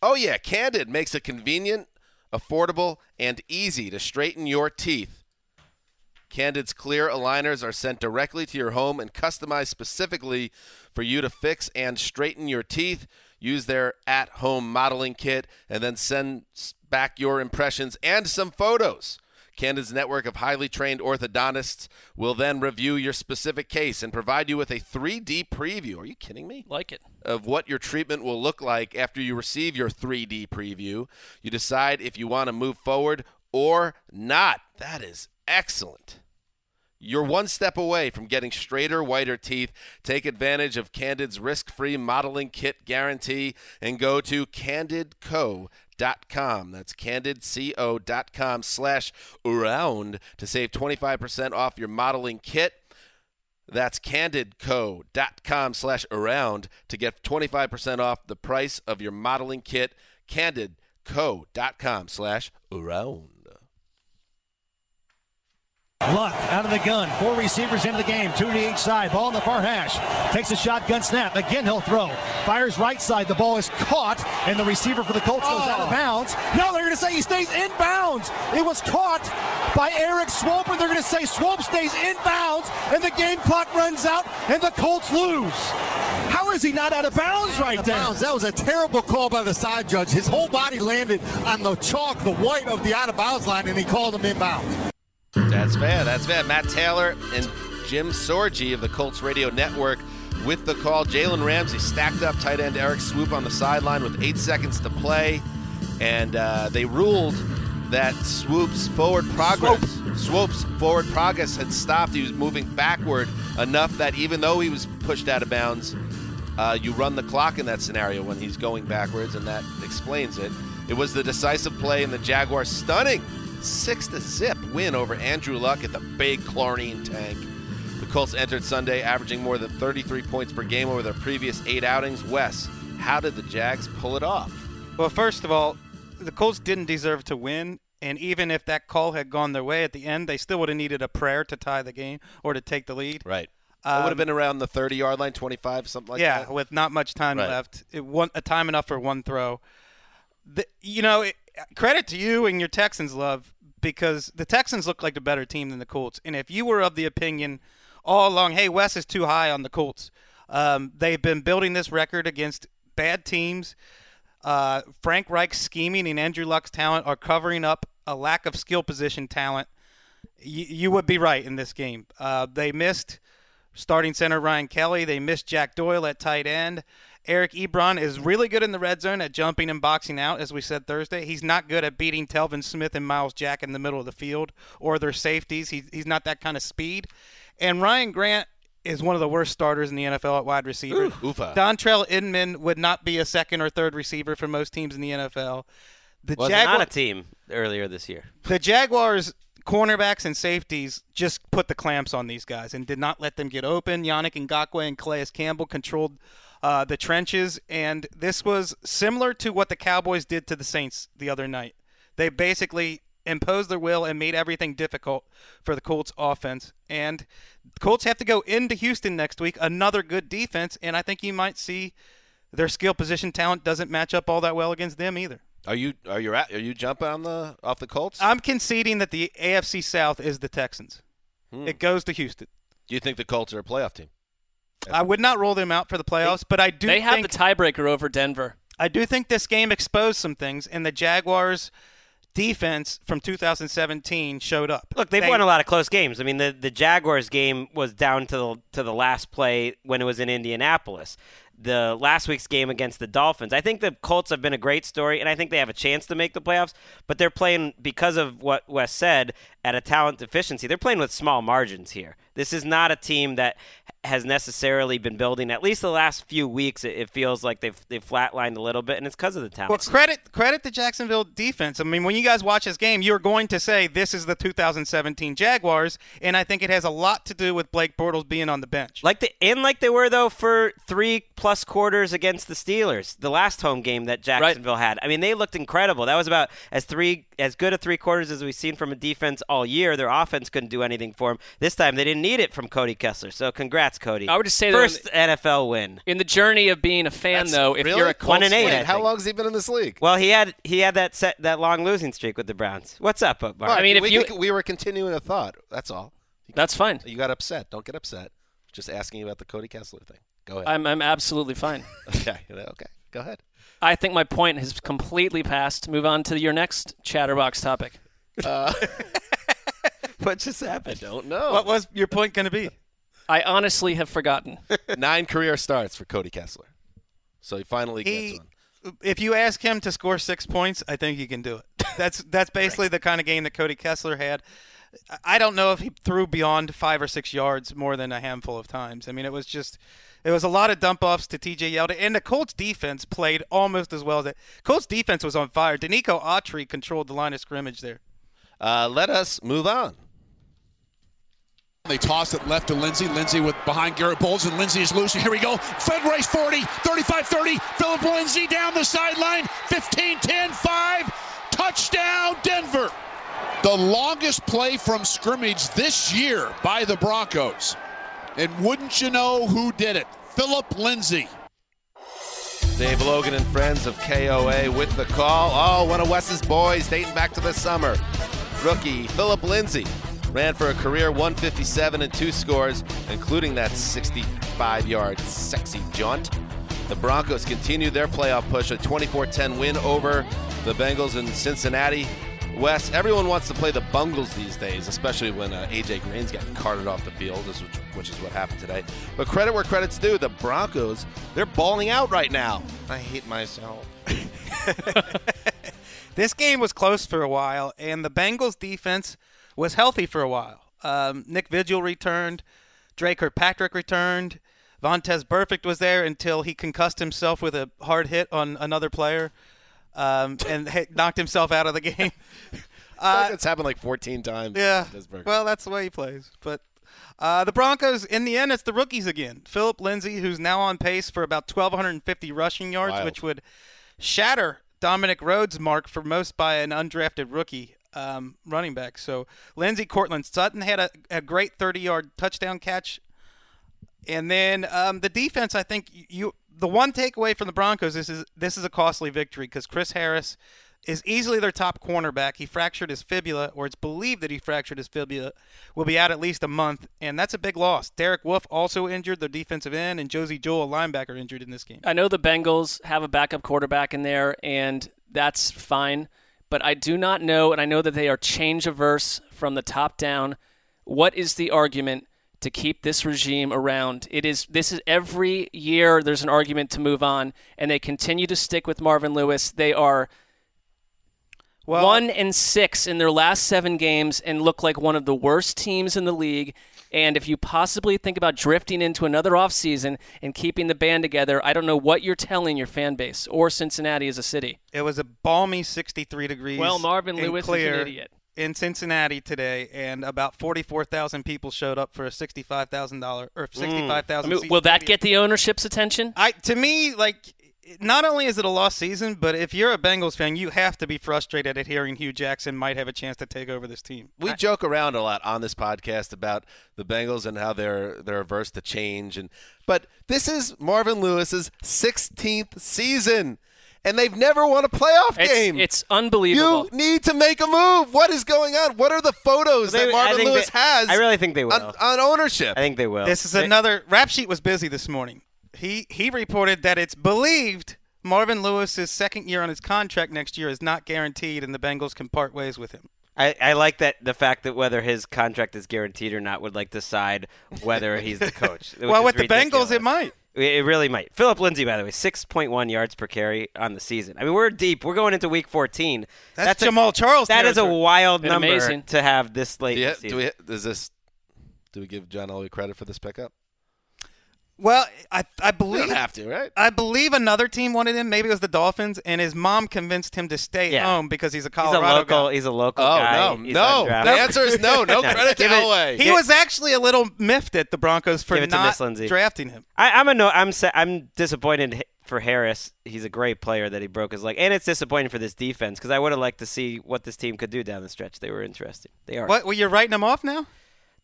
Oh, yeah, Candid makes it convenient, affordable, and easy to straighten your teeth. Candid's clear aligners are sent directly to your home and customized specifically for you to fix and straighten your teeth. Use their at home modeling kit and then send back your impressions and some photos. Candid's network of highly trained orthodontists will then review your specific case and provide you with a 3D preview. Are you kidding me? Like it. of what your treatment will look like after you receive your 3D preview. You decide if you want to move forward or not. That is excellent. You're one step away from getting straighter, whiter teeth. Take advantage of Candid's risk-free modeling kit guarantee and go to candidco.com. That's candidco.com slash around to save 25% off your modeling kit. That's candidco.com slash around to get 25% off the price of your modeling kit. Candidco.com slash around. Luck out of the gun. Four receivers into the game. Two to each side. Ball in the far hash. Takes a shotgun snap. Again, he'll throw. Fires right side. The ball is caught, and the receiver for the Colts goes out of oh. bounds. No, they're going to say he stays in bounds. It was caught by Erik Swoope, and they're going to say Swoope stays in bounds, and the game clock runs out, and the Colts lose. How is he not out of bounds right there? Bounds. That was a terrible call by the side judge. His whole body landed on the chalk, the white of the out of bounds line, and he called him inbounds. That's fair. That's fair. Matt Taylor and Jim Sorgi of the Colts Radio Network with the call. Jalen Ramsey stacked up tight end Erik Swoope on the sideline with eight seconds to play, and uh, they ruled that Swoope's forward progress, Swoope's forward progress had stopped. He was moving backward enough that even though he was pushed out of bounds, uh, you run the clock in that scenario when he's going backwards, and that explains it. It was the decisive play in the Jaguars' stunning six to zip win over Andrew Luck at the big chlorine tank. The Colts entered Sunday averaging more than 33 points per game over their previous eight outings. Wes, how did the Jags pull it off? Well, first of all, the Colts didn't deserve to win, and even if that call had gone their way at the end, they still would have needed a prayer to tie the game or to take the lead. Right. it would have been around the 30 yard line, 25, something like Um, yeah, that. with not much time Right. left, it one a time enough for one throw. The, you know, it, credit to you and your Texans love because the Texans look like a better team than the Colts. And if you were of the opinion all along, hey, Wes is too high on the Colts, um, they've been building this record against bad teams. Uh, Frank Reich's scheming and Andrew Luck's talent are covering up a lack of skill position talent. You, you would be right in this game. Uh, they missed starting center Ryan Kelly. They missed Jack Doyle at tight end. Eric Ebron is really good in the red zone at jumping and boxing out, as we said Thursday. He's not good at beating Telvin Smith and Myles Jack in the middle of the field or their safeties. He's, he's not that kind of speed. And Ryan Grant is one of the worst starters in the NFL at wide receiver. Ooh, oofa. Dontrell Inman would not be a second or third receiver for most teams in the NFL. The Wasn't on a team earlier this year. the Jaguars cornerbacks and safeties just put the clamps on these guys and did not let them get open. Yannick Ngakoue and Calais Campbell controlled uh, the trenches, and this was similar to what the Cowboys did to the Saints the other night. They basically imposed their will and made everything difficult for the Colts offense. And the Colts have to go into Houston next week, another good defense, and I think you might see their skill position talent doesn't match up all that well against them either. Are you are you at, are you jumping on the off the Colts? I'm conceding that the AFC South is the Texans. Hmm. It goes to Houston. Do you think the Colts are a playoff team? I would not roll them out for the playoffs, but I do. They have think, the tiebreaker over Denver. I do think this game exposed some things, and the Jaguars' defense from 2017 showed up. Look, they've They- won a lot of close games. I mean, the the Jaguars game was down to the to the last play when it was in Indianapolis. The last week's game against the Dolphins. I think the Colts have been a great story, and I think they have a chance to make the playoffs. But they're playing because of what Wes said at a talent deficiency. They're playing with small margins here. This is not a team that has necessarily been building. At least the last few weeks, it, it feels like they've they've flatlined a little bit, and it's because of the talent. Well, credit credit the Jacksonville defense. I mean, when you guys watch this game, you're going to say this is the 2017 Jaguars, and I think it has a lot to do with Blake Bortles being on the bench. Like the and like they were though for three plus quarters against the Steelers, the last home game that Jacksonville had. I mean, they looked incredible. That was about as three as good a three quarters as we've seen from a defense all year. Their offense couldn't do anything for them. This time they didn't need it from Cody Kessler. So congrats, Cody. I would just say that first NFL win. In the journey of being a fan, That's- though, if really? you're a Colts One and eight, fan- How long has he been in this league? Well, he had he had that set that long losing streak with the Browns. What's up, Mark? Well, I mean, if we, you- we were continuing a thought. That's all. that's fine. You got upset. Don't get upset. Just asking about the Cody Kessler thing. Go ahead. I'm, I'm absolutely fine. (laughs) okay. Okay. Go ahead. I think my point has completely passed. Move on to your next chatterbox topic. Uh, (laughs) (laughs) what just happened? I don't know. What was your point going to be? I honestly have forgotten. Nine career starts for Cody Kessler. So he finally He- gets one. If you ask him to score six points, I think he can do it. That's that's basically the kind of game that Cody Kessler had. I- I don't know if he threw beyond five or six yards more than a handful of times. I mean, it was just, it was a lot of dump offs to T.J. Yeldon, and the Colts defense played almost as well as it. Colts defense was on fire. Denico Autry controlled the line of scrimmage there. Uh, let us move on. They toss it left to Lindsay. Lindsay with behind Garett Bolles, and Lindsay is loose. Here we go. Fed race 40, 35 30. Phillip Lindsay down the sideline. 15 10 5. Touchdown, Denver. The longest play from scrimmage this year by the Broncos. And wouldn't you know who did it? Phillip Lindsay. Dave Logan and friends of KOA with the call. Oh, one of Wes's boys dating back to the summer. Rookie Phillip Lindsay ran for a career 157 and two scores, including that 65 yard sexy jaunt. The Broncos continued their playoff push, a 24 10 win over the Bengals in Cincinnati. Wes, everyone wants to play the Bungles these days, especially when uh, AJ Green's getting carted off the field, which, which is what happened today. But credit where credit's due. The Broncos, they're balling out right now. I hate myself. (laughs) (laughs) This game was close for a while, and the Bengals defense was healthy for a while. Um, Nick Vigil returned, Dre Kirkpatrick returned, Vontaze Burfict was there until he concussed himself with a hard hit on another player um, and hit, knocked himself out of the game. (laughs) Uh, it's happened like 14 times. Yeah. Well, that's the way he plays. But uh, the Broncos, in the end, it's the rookies again. Phillip Lindsay, who's now on pace for about 1,250 rushing yards, Wild. which would shatter Dominic Rhodes' mark for most by an undrafted rookie um, running back. So Lindsay Courtland Sutton had a, a great 30-yard touchdown catch. And then um, the defense, I think you the one takeaway from the Broncos is, is this is a costly victory because Chris Harris is easily their top cornerback. He fractured his fibula, or it's believed that he fractured his fibula, will be out at least a month, and that's a big loss. Derek Wolfe also injured, the defensive end, and Josey a linebacker, injured in this game. I know the Bengals have a backup quarterback in there, and that's fine. But I do not know, and I know that they are change averse from the top down. What is the argument to keep this regime around? It is this is every year there's an argument to move on, and they continue to stick with Marvin Lewis. They are one and six in their last seven games and look like one of the worst teams in the league. And if you possibly think about drifting into another offseason and keeping the band together, I don't know what you're telling your fan base or Cincinnati as a city. It was a balmy 63 degrees. Well, Marvin and Lewis is an idiot. In Cincinnati today, and about 44,000 people showed up for a $65,000 or mm. 65,000. I mean, will that get the ownership's attention? I to me like not only is it a lost season, but if you're a Bengals fan, you have to be frustrated at hearing Hue Jackson might have a chance to take over this team. We joke around a lot on this podcast about the Bengals and how they're they're averse to change and but this is Marvin Lewis's 16th season and they've never won a playoff It's- game. it's unbelievable. You need to make a move. What is going on? What are the photos They- that Marvin Lewis they- has? I really think they will. on, on ownership. I think they will. This is They- another rap sheet was busy this morning. He he reported that it's believed Marvin Lewis's second year on his contract next year is not guaranteed, and the Bengals can part ways with him. I, I like that the fact that whether his contract is guaranteed or not would like decide whether he's the coach. (laughs) well, is with the. Bengals, it might. It it really might. Phillip Lindsay, by the way, six point one yards per carry on the season. I mean, we're deep. We're going into week fourteen. That's a- Jamaal Charles That is a wild Been number amazing. to have this late. do, in the season. do we is this do we give John Elway credit for this pickup? Well, I I We believe don't have to, right? I believe another team wanted him. Maybe it was the Dolphins, and his mom convinced him to stay Yeah. home because he's a Colorado He's a local. guy. He's a local Oh, guy. no, He's no. undrafted. The answer is no. No (laughs) credit to Give it- Elway. He was actually a little miffed at the Broncos for Give it to not drafting him. I, I'm a no. I'm sa- I'm disappointed for Harris. He's a great player that he broke his leg, and it's disappointing for this defense because I would have liked to see what this team could do down the stretch. They were interesting. They are. What? Well, you're writing them off now?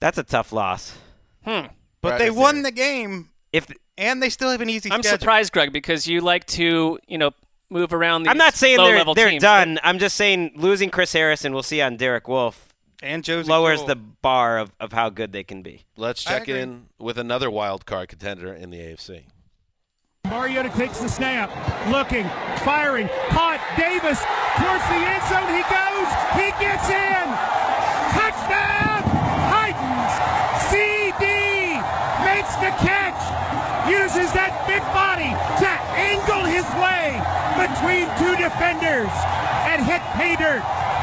That's a tough loss. Hmm. But Right, they won there. the game, If and they still have an easy I'm schedule. surprised, Greg, because you like to, you know, move around these I'm not saying they're they're teams. done. I'm just saying losing Chris Harrison, we'll see on Derek Wolfe And Josey lowers Jewell. the bar of, of how good they can be. Let's check in with another wild card contender in the AFC. Mariota takes the snap, looking, firing, caught. Davis towards the end zone. He goes. He gets in. Uses that big body to angle his way between two defenders and hit pay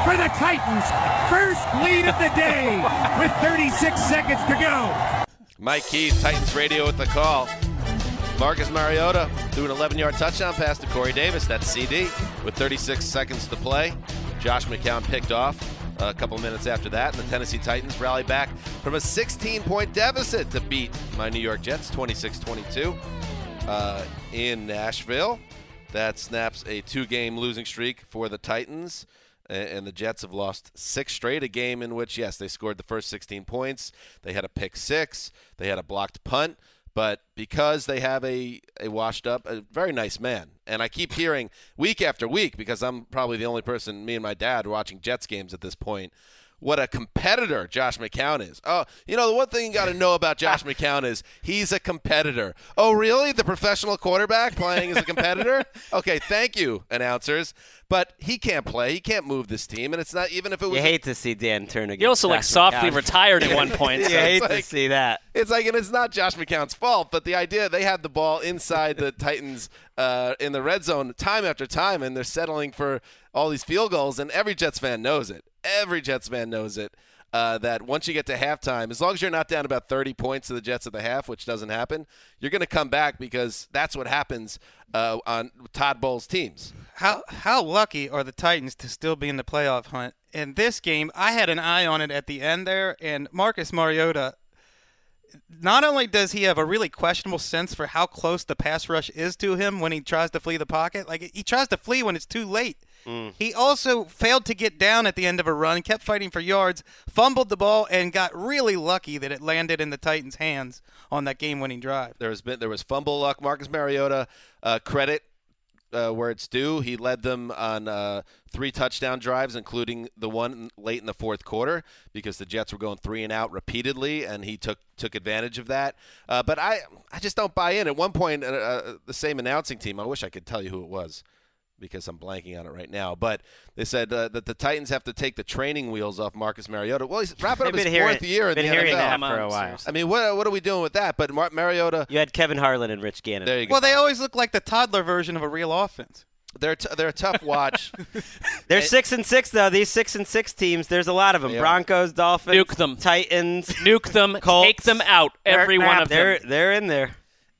for the Titans. First lead of the day with 36 seconds to go. Mike Keith, Titans Radio with the call. Marcus Mariota threw an 11 yard touchdown pass to Corey Davis. That's CD with 36 seconds to play. Josh McCown picked off a couple minutes after that, and the Tennessee Titans rally back from a 16 point deficit to beat my New York Jets 26 22 uh, in Nashville. That snaps a two game losing streak for the Titans. And the Jets have lost six straight, a game in which, yes, they scored the first 16 points. They had a pick six. They had a blocked punt. But because they have a, a washed up, a very nice man, and I keep hearing week after week, because I'm probably the only person, me and my dad, watching Jets games at this point, what a competitor Josh McCown is. Oh, you know, the one thing you got to know about Josh McCown is he's a competitor. Oh, really? The professional quarterback playing as a competitor? (laughs) Okay, thank you, announcers. But he can't play. He can't move this team, and it's not even if it was. You hate to see Dan turn against. He also like softly McCown. retired at (laughs) one point. you so hate it's to see that. It's like, and it's not Josh McCown's fault, but the idea they had the ball inside the Titans uh, in the red zone time after time, and they're settling for all these field goals, and every Jets fan knows it. Every Jets fan knows it. Uh, that once you get to halftime, as long as you're not down about 30 points to the Jets at the half, which doesn't happen, you're going to come back because that's what happens uh, on Todd Bowles' teams. How how lucky are the Titans to still be in the playoff hunt? In this game, I had an eye on it at the end there, and Marcus Mariota. Not only does he have a really questionable sense for how close the pass rush is to him when he tries to flee the pocket, like he tries to flee when it's too late. He also failed to get down at the end of a run, kept fighting for yards, fumbled the ball, and got really lucky that it landed in the Titans' hands on that game-winning drive. There was been there was fumble luck. Marcus Mariota uh, credit uh, where it's due. He led them on uh, three touchdown drives, including the one late in the fourth quarter, because the Jets were going three and out repeatedly, and he took took advantage of that. Uh, but I I just don't buy in. At one point, uh, uh, the same announcing team. I wish I could tell you who it was. Because I'm blanking on it right now, but they said uh, that the Titans have to take the training wheels off Marcus Mariota. Well, he's wrapping (laughs) up his been fourth hearing- year in been the hearing NFL. that for a while. I mean, what what are we doing with that? But Mar- Mariota, You had Kevin Harlan and Rich Gannon. there you go. Well, they always look like the toddler version of a real offense. They're t- they're a tough watch. (laughs) They're six and six though. These six and six teams, there's a lot of them. Yeah. Broncos, Dolphins, Nuke them. Titans, Nuke them. Colts. Take them out. Every one of they're, them. They're in there.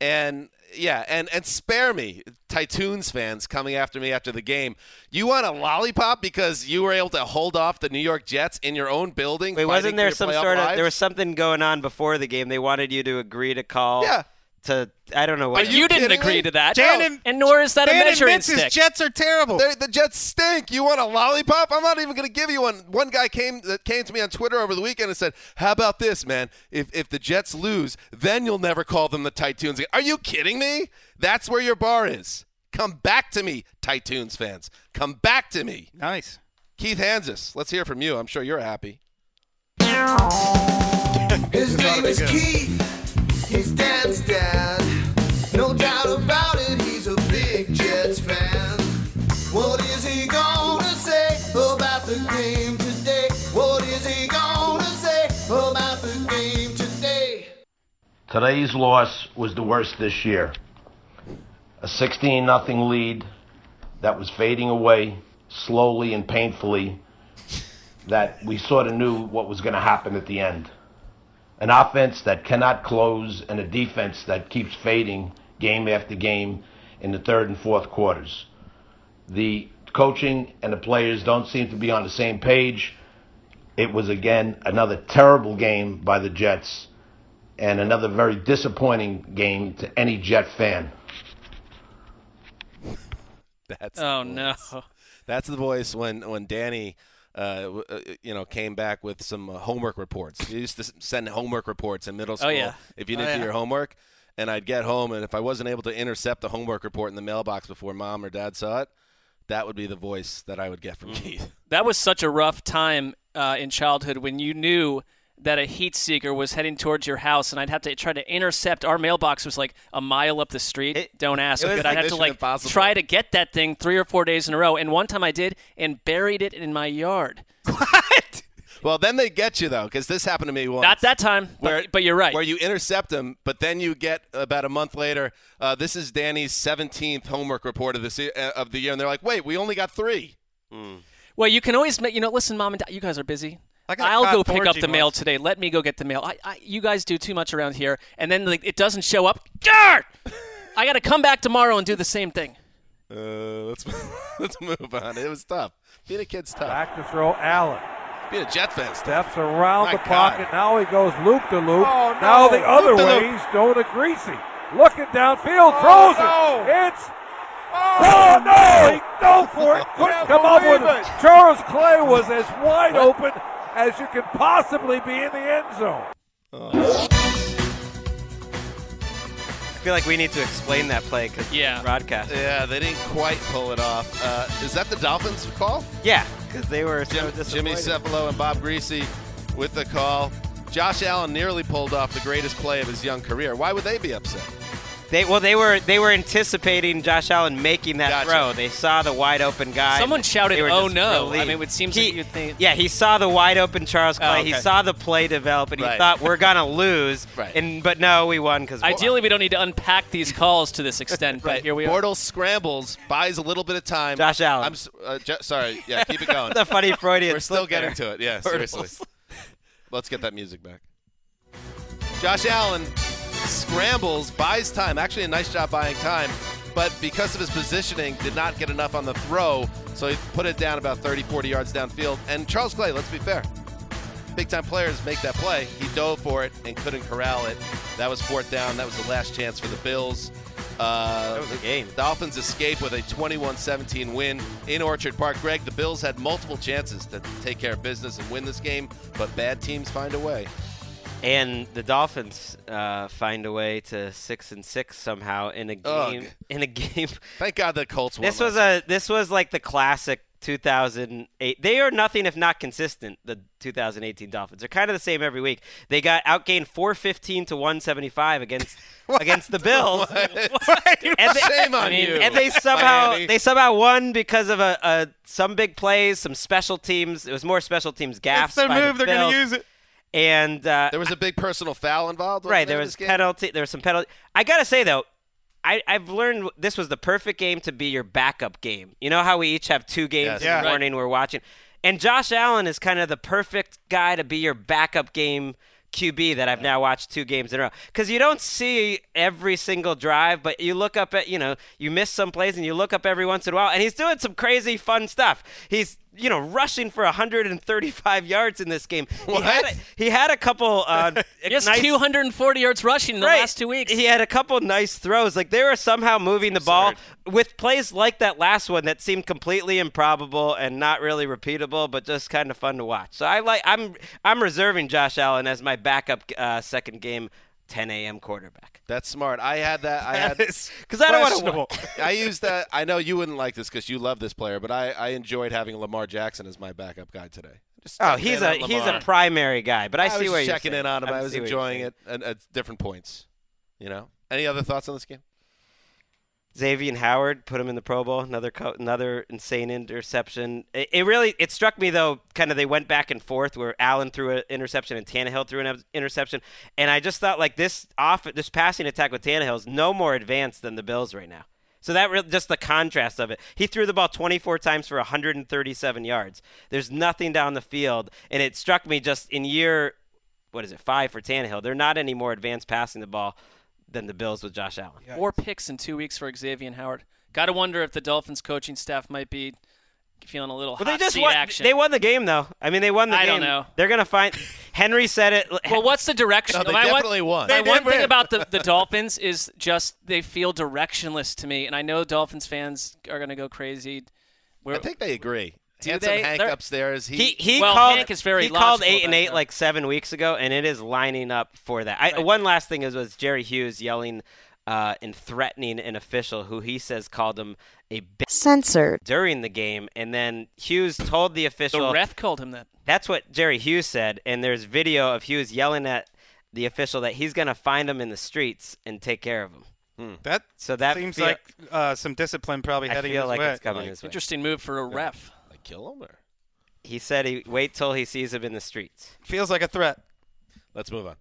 and yeah, and and spare me, Titans fans coming after me after the game. You want a lollipop because you were able to hold off the New York Jets in your own building? Wait, wasn't there some sort of lives? there was something going on before the game? They wanted you to agree to call. Yeah. To I don't know what. But you, didn't agree me? to that. Dan and nor is that a Dan measuring admits his stick. Jets are terrible. They're- the Jets stink. You want a lollipop? I'm not even going to give you one. One guy came that came to me on Twitter over the weekend and said, "How about this, man? If if the Jets lose, then you'll never call them the Titans again." Are you kidding me? That's where your bar is. Come back to me, Titans fans. Come back to me. Nice. Keith Hanzus, let's hear from you. I'm sure you're happy. His name is Keith. Today's loss was the worst this year. A 16 nothing lead that was fading away slowly and painfully that we sort of knew what was going to happen at the end. An offense that cannot close and a defense that keeps fading game after game in the third and fourth quarters. The coaching and the players don't seem to be on the same page. It was again another terrible game by the Jets and another very disappointing game to any Jet fan. That's Oh, the no. voice. That's the voice when when Danny, uh, uh, you know, came back with some uh, homework reports. He used to send homework reports in middle school. Oh, school yeah. if you Oh, didn't do yeah. your homework. And I'd get home, and if I wasn't able to intercept the homework report in the mailbox before mom or dad saw it, that would be the voice that I would get from Mm. Keith. That was such a rough time uh, in childhood when you knew that a heat seeker was heading towards your house, and I'd have to try to intercept. Our mailbox was like a mile up the street. Don't ask. it was But I'd have to like Impossible. try to get that thing three or four days in a row. And one time I did, and buried it in my yard. (laughs) What? Well, then they get you though, because this happened to me once. Not that time, but, but you're right. Where you intercept them, but then you get about a month later. Uh, this is Danny's 17th homework report of the se- uh, of the year, and they're like, "Wait, we only got three. Well, you can always make. You know, listen, mom and dad, you guys are busy. I got I'll go pick up forging the mail once. today. Let me go get the mail. I, I, you guys do too much around here, and then like, it doesn't show up. Darn! (laughs) I got to come back tomorrow and do the same thing. Uh, let's (laughs) let's move on. It was tough. Being a kid's tough. Back to throw Allen. Being a Jet fan. Steps around My the God. pocket. Now he goes loop to loop. Oh, Now the other Loop-de-loop. way. He's going to Greasy. Looking downfield. Oh, throws no. it. It's. Oh, no! He go for it. (laughs) Couldn't come up with it. it. Charles Clay was as wide open as you can possibly be in the end zone. I feel like we need to explain that play because Yeah. broadcast. Yeah, they didn't quite pull it off. Uh, is that the Dolphins call? Yeah, because they were so Jim, Jimmy disappointed. Cefalo and Bob Griese with the call. Josh Allen nearly pulled off the greatest play of his young career. Why would they be upset? They well, they were they were anticipating Josh Allen making that Gotcha. throw. They saw the wide open guy. Someone shouted, "Oh just no!" I mean, it seems He- like you'd think. Yeah, he saw the wide open Charles Clay. Oh, He saw the play develop, and he thought we're gonna (laughs) lose. Right. And but no, we won because Ideally, we don't need to unpack these calls to this extent, but here we are. Bortles scrambles, buys a little bit of time. Josh Allen. I'm uh, Jo- sorry. Yeah, keep it going. (laughs) the funny Freudian. We're still getting there. to it. Yeah, (laughs) Bortles. seriously. Let's get that music back. Josh Allen scrambles, buys time. Actually, a nice job buying time, but because of his positioning, did not get enough on the throw, so he put it down about 30, 40 yards downfield. And Charles Clay, let's be fair, big time players make that play. He dove for it and couldn't corral it. That was fourth down. That was the last chance for the Bills. Uh, That was a game. the Dolphins escape with a 21-17 win in Orchard Park. Greg, the Bills had multiple chances to take care of business and win this game, but bad teams find a way. And the Dolphins uh, find a way to six and six somehow in a Ugh. game. (laughs) In a game. Thank God the Colts won. This was a this was like the classic 2008. They are nothing if not consistent. The 2018 Dolphins. They're kind of the same every week. They got outgained 415 to 175 against (laughs) against the Bills. (laughs) And they- Shame on I mean, you, And they somehow Miami. they somehow won because of a, a some big plays, some special teams. It was more special teams gaffes. It's their by the move. They're going to use it. And uh, There was a big personal foul involved. right, there in was this game? penalty. There was some penalty. I gotta say though, I, I've learned this was the perfect game to be your backup game. You know how we each have two games Yes. in Yeah. the morning we're watching, and Josh Allen is kind of the perfect guy to be your backup game QB that I've now watched two games in a row. Because you don't see every single drive, but you look up at you know you miss some plays and you look up every once in a while, and he's doing some crazy fun stuff. He's you know rushing for 135 yards in this game. He had a, he had a couple uh, Just (laughs) nice 240 yards rushing in the Right. last two weeks. He had a couple nice throws. Like they were somehow moving the ball with plays like that last one that seemed completely improbable and not really repeatable, but just kind of fun to watch. So I like. I'm I'm reserving Josh Allen as my backup uh, second game, 10 a.m. quarterback. That's smart. I had that. I had (laughs) Because I don't want to. (laughs) I used that. I know you wouldn't like this because you love this player, but I, I enjoyed having Lamar Jackson as my backup guy today. Just Oh, he's a he's a primary guy, but I, see was where you're checking in on him. I, I was see enjoying it at, at different points. You know. Any other thoughts on this game? Xavier Howard put him in the Pro Bowl. Another co- another insane interception. It, it really it struck me though. Kind of they went back and forth where Allen threw an interception and Tannehill threw an interception, and I just thought like this off this passing attack with Tannehill is no more advanced than the Bills right now. So that re- just the contrast of it. He threw the ball 24 times for 137 yards. There's nothing down the field, and it struck me just in year what is it five for Tannehill. They're not any more advanced passing the ball than the Bills with Josh Allen. Four picks in two weeks for Xavier Howard. Got to wonder if the Dolphins coaching staff might be feeling a little Well, hot they just seat won. action. They won the game, though. I mean, they won the I game. don't know. They're gonna find. (laughs) Henry said it. well, what's the direction? No, they my definitely one, won. My They one thing about the, the (laughs) Dolphins is just they feel directionless to me, and I know Dolphins fans are going to go crazy. I think they agree. Do Handsome they? Hank They're- upstairs. He, He he Well, called. Hank is very he called eight and eight that. like seven weeks ago, and it is lining up for that. I, One last thing is was Jerry Hughes yelling uh, and threatening an official who he says called him a bitch Censored. during the game, and then Hughes told the official. the ref called him that. That's what Jerry Hughes said, and there's video of Hughes yelling at the official that he's gonna find him in the streets and take care of him. That So that seems feel- like uh, some discipline probably I heading feel his like way. it's coming his way. Interesting move for a ref. Like kill him or He said he wait till he sees him in the streets. Feels like a threat. let's move on.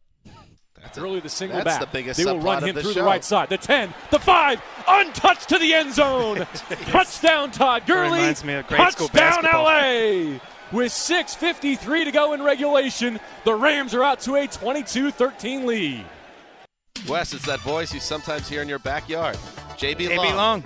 That's a- Early the single that's back. the biggest they will run him the through show. the right side. The 10, the 5, untouched to the end zone. (laughs) Touchdown, Todd Gurley. Reminds me of grade school Touchdown, basketball. LA. With 6.53 to go in regulation, the Rams are out to a 22 13 lead. Wes, it's that voice you sometimes hear in your backyard. JB, JB Long. Long.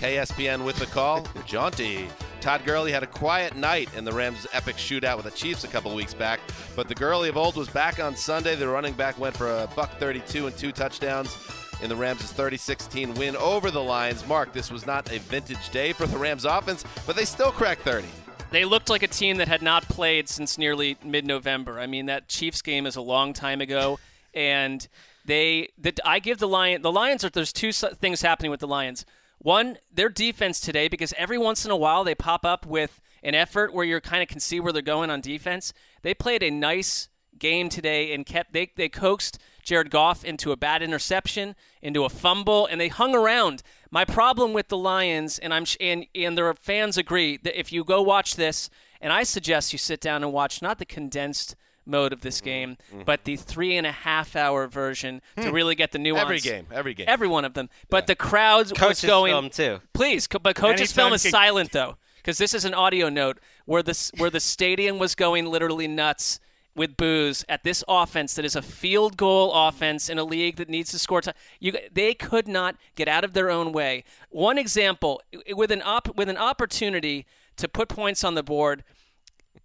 KSPN with the call. Jaunty. Todd Gurley had a quiet night in the Rams' epic shootout with the Chiefs a couple weeks back, but the Gurley of old was back on Sunday. The running back went for a buck 32 and two touchdowns in the Rams' 30-16 win over the Lions. Mark, this was not a vintage day for the Rams offense, but they still cracked 30. They looked like a team that had not played since nearly mid-November. I mean, that Chiefs game is a long time ago, and they. The, I give the Lion. The Lions are. There's two things happening with the Lions. One, their defense today, because every once in a while they pop up with an effort where you kind of can see where they're going on defense. They played a nice game today and kept they they coaxed Jared Goff into a bad interception, into a fumble, and they hung around. My problem with the Lions, and I'm and and their fans agree that if you go watch this, and I suggest you sit down and watch not the condensed mode of this game, but the three and a half hour version to Hmm. really get the nuance. Every game, every game. every one of them. But the crowds was Coach's going film, too. Please, co- but coach's Anytime film is he- silent though, because this is an audio note where this where the stadium was going literally nuts with booze at this offense that is a field goal offense in a league that needs to score. T- you, they could not get out of their own way. One example with an op- with an opportunity to put points on the board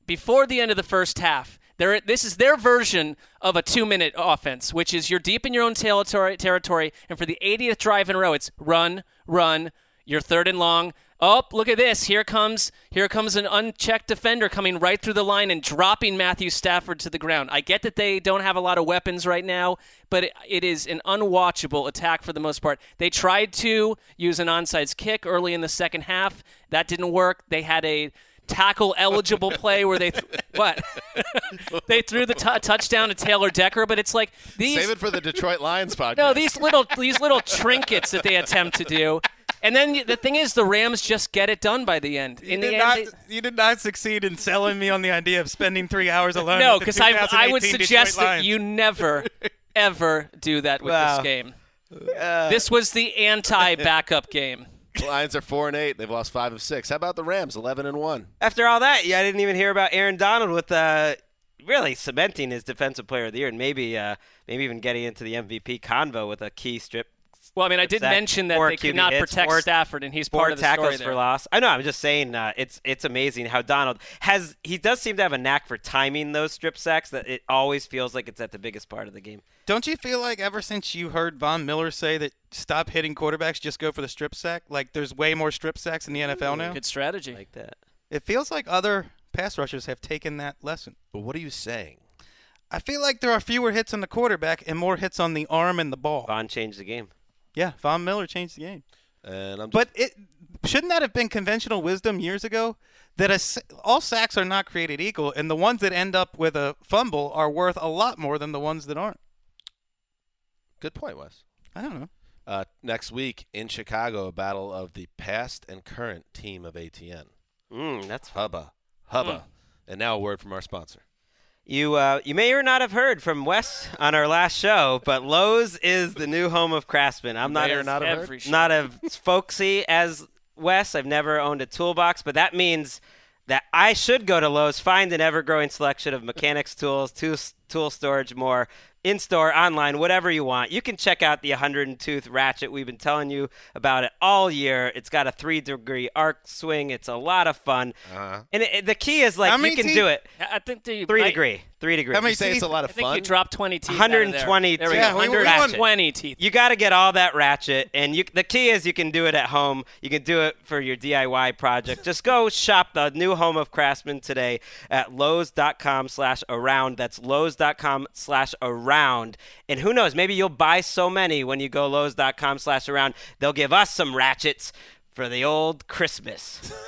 before the end of the first half. There, this is their version of a two-minute offense, which is you're deep in your own territory, territory, and for the 80th drive in a row, it's run, run. You're third and long. Oh, look at this! Here comes, here comes an unchecked defender coming right through the line and dropping Matthew Stafford to the ground. I get that they don't have a lot of weapons right now, but it, it is an unwatchable attack for the most part. They tried to use an onside kick early in the second half. That didn't work. They had a tackle eligible play where they th- (laughs) what (laughs) they threw the t- touchdown to Taylor Decker, but it's like these Save it for the Detroit Lions podcast. no these little these little trinkets that they attempt to do, and then the thing is the Rams just get it done by the end. In you, the did end, not, they- you did not succeed in selling me on the idea of spending three hours alone. no, because because I I would suggest that you never ever do that with Wow. this game. Uh, this was the anti-backup game. The Lions are four and eight. They've lost five of six. How about the Rams? Eleven and one. After all that, yeah, I didn't even hear about Aaron Donald with uh, really cementing his defensive player of the year and maybe uh, maybe even getting into the MVP convo with a key strip. Well, I mean, I did mention that they could not hits, protect four- Stafford, and he's part of the tackles story for there. loss. I know. I'm just saying, uh, it's it's amazing how Donald has. He does seem to have a knack for timing those strip sacks. That it always feels like it's at the biggest part of the game. Don't you feel like ever since you heard Von Miller say that stop hitting quarterbacks, just go for the strip sack? Like there's way more strip sacks in the NFL now. Good strategy. Like that. It feels like other pass rushers have taken that lesson. But what are you saying? I feel like there are fewer hits on the quarterback and more hits on the arm and the ball. Von changed the game. Yeah, Von Miller changed the game. And I'm But it shouldn't that have been conventional wisdom years ago that a, s- all sacks are not created equal, and the ones that end up with a fumble are worth a lot more than the ones that aren't. Good point, Wes. I don't know. Uh, next week in Chicago, a battle of the past and current team of ATN. Mm, that's Hubba. Hubba. Mm. And now a word from our sponsor. You uh, you may or not have heard from Wes on our last show, but Lowe's is the new home of Craftsman. I'm not May as, not have heard? Every not as folksy as Wes. I've never owned a toolbox, but that means that I should go to Lowe's, find an ever-growing selection of mechanics tools, tool, tool storage, more in-store, online, whatever you want. You can check out the 100 tooth ratchet. We've been telling you about it all year. It's got a three-degree arc swing. It's a lot of fun, Uh-huh. and it, the key is like How you can teeth? do it. I think the Three I- degree, three degree. How many You say it's a teeth? lot I of think fun. you dropped 20 teeth. out of there. 120 There we teeth. go. Yeah, we- we want- 120 teeth. You got to get all that ratchet, and you, the key is you can do it at home. You can do it for your DIY project. Just go shop the new home of Craftsman today at lowes.com slash around. That's lowes.com slash around. And who knows, maybe you'll buy so many when you go lowes.com slash around. They'll give us some ratchets for the old Christmas. (laughs)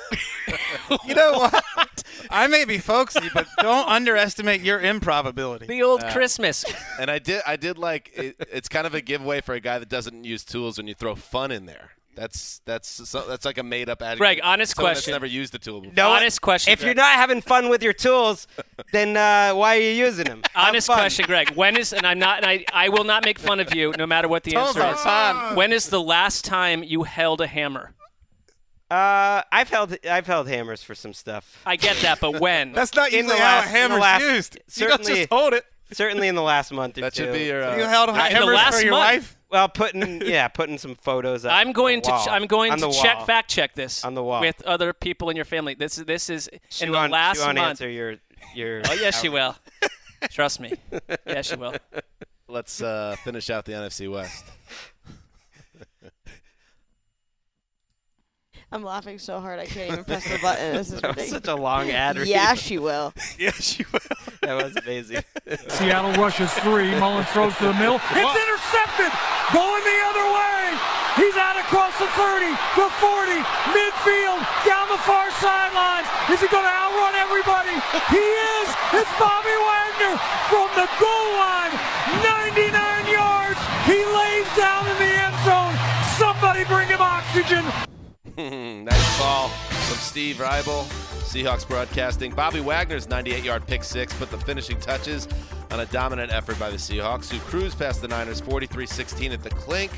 You know what? I may be folksy, but don't underestimate your improbability. The old uh, Christmas. And I did, I did like it, it's kind of a giveaway for a guy that doesn't use tools when you throw fun in there. That's that's so, that's like a made up adjective. Greg, honest Someone question. That's never used the tool before. No, Honest question. If you're not having fun with your tools, (laughs) then uh, why are you using them? Honest question, Greg. When is and I'm not and I, I will not make fun of you no matter what the Tell answer us is. our time. When is the last time you held a hammer? Uh, I've held I've held hammers for some stuff. I get that, but when? That's not In the usually how last- a in the hammer's last- used. You don't just hold it. Certainly in the last month or That two. should be your, uh, You held In the last for your month? wife? Well, putting yeah, putting some photos. Up I'm going on the to wall. ch- I'm going on to the check wall. fact check this On the wall. with other people in your family. This is this is She in the won't- last she won't month. answer your your. Oh yes, she will. Trust me. (laughs) Yes, she will. Let's uh, finish out the NFC West. I'm laughing so hard I can't even (laughs) press the button. This is That was ridiculous. such a long ad read. Yeah, she will. (laughs) Yeah, she will. That was amazing. (laughs) Seattle rushes three. Mullens throws to the middle. It's intercepted. Going the other way. He's out across the 30, the 40, midfield, down the far sideline. Is he going to outrun everybody? He is. It's Bobby Wagner from the goal line. 99 yards. He lays down in the end zone. Somebody bring him oxygen. (laughs) nice call from Steve Raible, Seahawks broadcasting. Bobby Wagner's 98-yard pick six put the finishing touches on a dominant effort by the Seahawks, who cruised past the Niners 43-16 at the clink.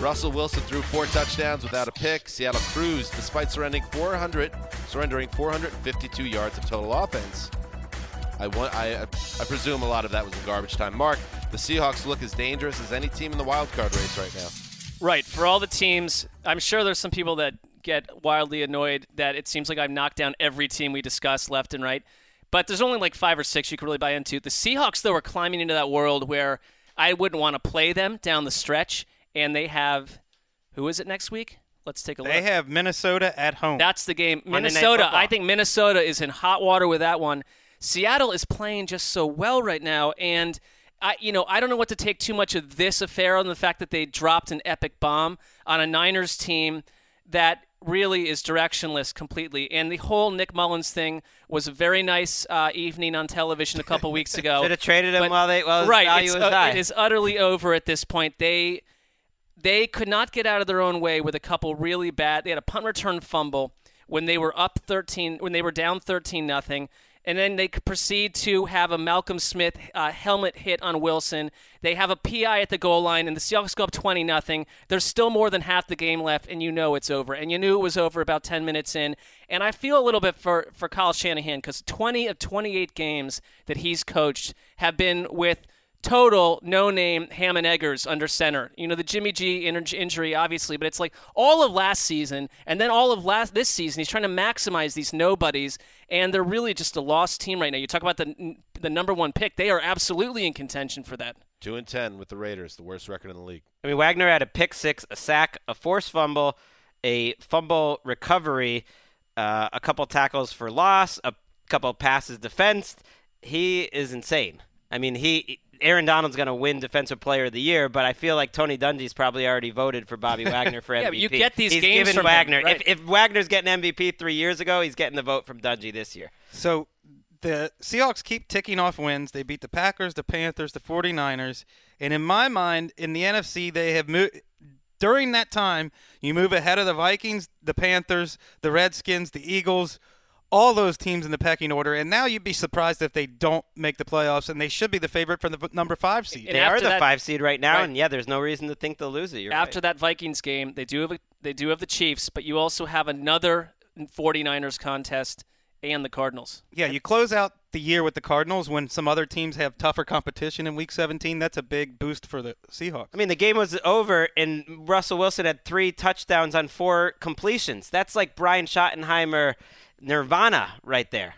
Russell Wilson threw four touchdowns without a pick. Seattle cruised despite surrendering 400, surrendering 452 yards of total offense. I, want, I, I presume a lot of that was in garbage time. Mark, the Seahawks look as dangerous as any team in the wild card race right now. Right. For all the teams, I'm sure there's some people that get wildly annoyed that it seems like I've knocked down every team we discuss left and right. But there's only like five or six you can really buy into. The Seahawks, though, are climbing into that world where I wouldn't want to play them down the stretch. And they have, who is it next week? Let's take a look. They have Minnesota at home. That's the game. Minnesota. I think Minnesota is in hot water with that one. Seattle is playing just so well right now, and I, you know, I don't know what to take too much of this affair on the fact that they dropped an epic bomb on a Niners team that really is directionless completely. And the whole Nick Mullens thing was a very nice uh, evening on television a couple weeks ago. (laughs) Should have traded him But- while they while right, it's, was uh, it is utterly over at this point. They they could not get out of their own way with a couple really bad. They had a punt return fumble when they were up 13, when they were down 13 nothing, and then they proceed to have a Malcolm Smith uh, helmet hit on Wilson. They have a PI at the goal line, and the Seahawks go up 20 nothing. There's still more than half the game left, and you know it's over. And you knew it was over about 10 minutes in. And I feel a little bit for for Kyle Shanahan because 20 of 28 games that he's coached have been with total no name Ham and Eggers under center. You know, the Jimmy G in- injury, obviously, but it's like all of last season and then all of last this season. He's trying to maximize these nobodies, and they're really just a lost team right now. You talk about the the number one pick; they are absolutely in contention for that. Two and ten with the Raiders, the worst record in the league. I mean, Wagner had a pick six, a sack, a forced fumble, a fumble recovery, uh, a couple tackles for loss, a couple passes defensed. He is insane. I mean, he Aaron Donald's going to win Defensive Player of the Year, but I feel like Tony Dungy's probably already voted for Bobby (laughs) Wagner for MVP. Yeah, you get these he's games given from him, Wagner. right. If, if Wagner's getting MVP three years ago, he's getting the vote from Dungy this year. So the Seahawks keep ticking off wins. They beat the Packers, the Panthers, the 49ers. And in my mind, in the NFC, they have moved. During that time, you move ahead of the Vikings, the Panthers, the Redskins, the Eagles, all those teams in the pecking order. And now you'd be surprised if they don't make the playoffs, and they should be the favorite for the number five seed. And they are the that- five seed right now, Right. and yeah, there's no reason to think they'll lose it. You're After right. that Vikings game, they do have a, they do have the Chiefs, but you also have another 49ers contest and the Cardinals. Yeah, you close out the year with the Cardinals when some other teams have tougher competition in Week 17. That's a big boost for the Seahawks. I mean, the game was over, and Russell Wilson had three touchdowns on four completions. That's like Brian Schottenheimer Nirvana right there.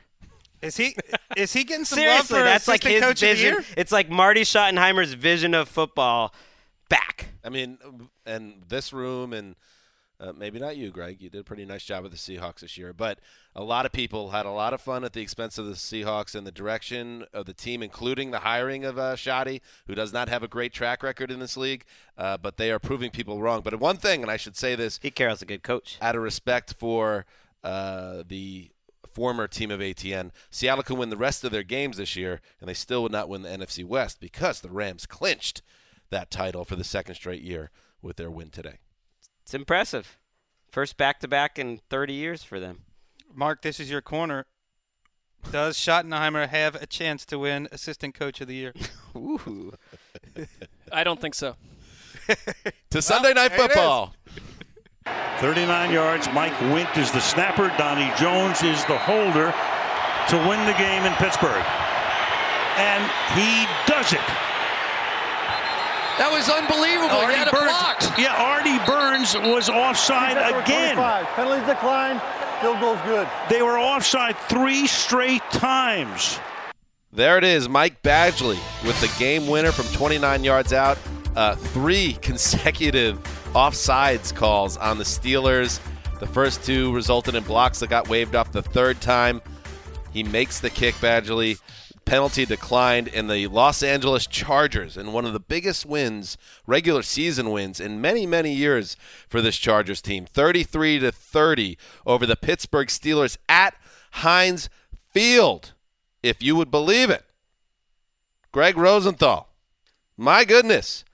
Is he is he getting some Seriously, love for that's like his coach vision. It's like Marty Schottenheimer's vision of football back. I mean, and this room, and uh, maybe not you, Greg. You did a pretty nice job with the Seahawks this year, but a lot of people had a lot of fun at the expense of the Seahawks and the direction of the team, including the hiring of uh, Shoddy, who does not have a great track record in this league. Uh, but they are proving people wrong. But one thing, and I should say this, Pete Carroll's a good coach. Out of respect for uh, the former team of ATN, Seattle can win the rest of their games this year, and they still would not win the NFC West because the Rams clinched that title for the second straight year with their win today. It's impressive. First back to back in 30 years for them. Mark, this is your corner. Does Schottenheimer have a chance to win Assistant Coach of the Year? (laughs) Ooh. I don't think so. (laughs) to Sunday Night there it is. Football. 39 yards. Mike Windt is the snapper. Donnie Jones is the holder to win the game in Pittsburgh. and he does it. That was unbelievable. Artie he had it Burns, blocked. yeah, Artie Burns was offside again. Penalties declined. Field goal's good. They were offside three straight times. There it is, Mike Badgley with the game winner from 29 yards out. Uh, three (laughs) consecutive offsides calls on the Steelers. The first two resulted in blocks that got waved off the third time. He makes the kick, Badgley. Penalty declined, and the Los Angeles Chargers, in one of the biggest wins, regular season wins in many, many years for this Chargers team, 33 to 30 over the Pittsburgh Steelers at Heinz Field, if you would believe it. Greg Rosenthal, my goodness,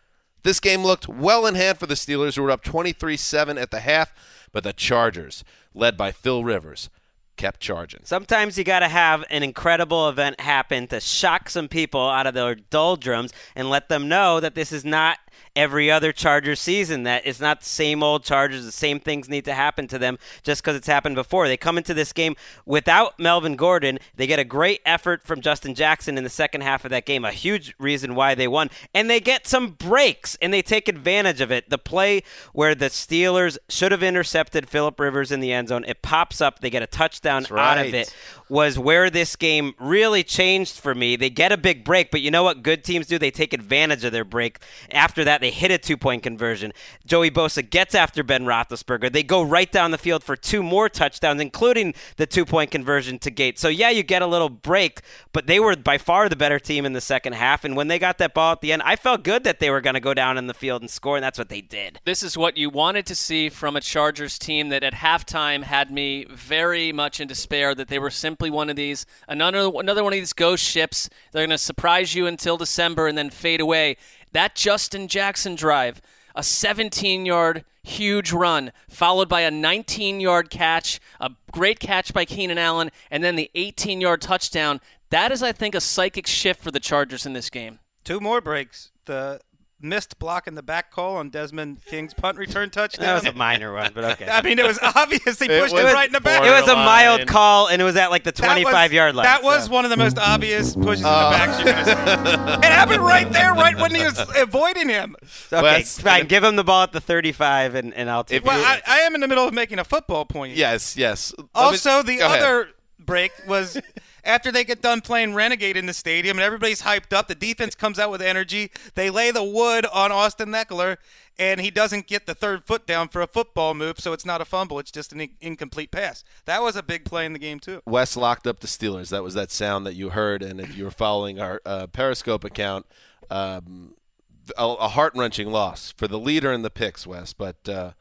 this game looked well in hand for the Steelers, who were up 23-7 at the half, but the Chargers, led by Phil Rivers, kept charging. Sometimes you got to have an incredible event happen to shock some people out of their doldrums and let them know that this is not every other Chargers season. That it's not the same old Chargers. The same things need to happen to them just because it's happened before. They come into this game without Melvin Gordon. They get a great effort from Justin Jackson in the second half of that game, a huge reason why they won. And they get some breaks and they take advantage of it. The play where the Steelers should have intercepted Philip Rivers in the end zone, it pops up. They get a touchdown That's out of it was where this game really changed for me. They get a big break, but you know what good teams do? They take advantage of their break. After that, they hit a two point conversion. Joey Bosa gets after Ben Roethlisberger. They go right down the field for two more touchdowns, including the two point conversion to Gates. So, yeah, you get a little break, but they were by far the better team in the second half. And when they got that ball at the end, I felt good that they were going to go down in the field and score, and that's what they did. This is what you wanted to see from a Chargers team that at halftime had me very much in despair that they were simply one of these another another one of these ghost ships. They're going to surprise you until December and then fade away. That Justin Jackson drive, a 17-yard huge run followed by a 19-yard catch, a great catch by Keenan Allen and then the 18-yard touchdown. That is I think a psychic shift for the Chargers in this game. Two more breaks. The missed block in the back call on Desmond King's punt return touchdown. That was a minor one, but okay. (laughs) I mean, it was obvious he pushed was it right in the back. It was a mild call, and it was at like the That was- 25 yard line. That was so. one of the most obvious pushes Oh. in the oh. back you're gonna see. It happened right there, right when he was avoiding him. Okay, Wes, fine. Give him the ball at the 35, and, and I'll take Well, it. I, I am in the middle of making a football point. Yes, yes. Also, the Go ahead. other break was after they get done playing Renegade in the stadium and everybody's hyped up. The defense comes out with energy. They lay the wood on Austin Ekeler, and he doesn't get the third foot down for a football move, so it's not a fumble. It's just an in- incomplete pass. That was a big play in the game, too. Wes locked up the Steelers. That was that sound that you heard, and if you were following our uh, Periscope account, um, a, a heart wrenching loss for the leader in the picks, Wes. But uh,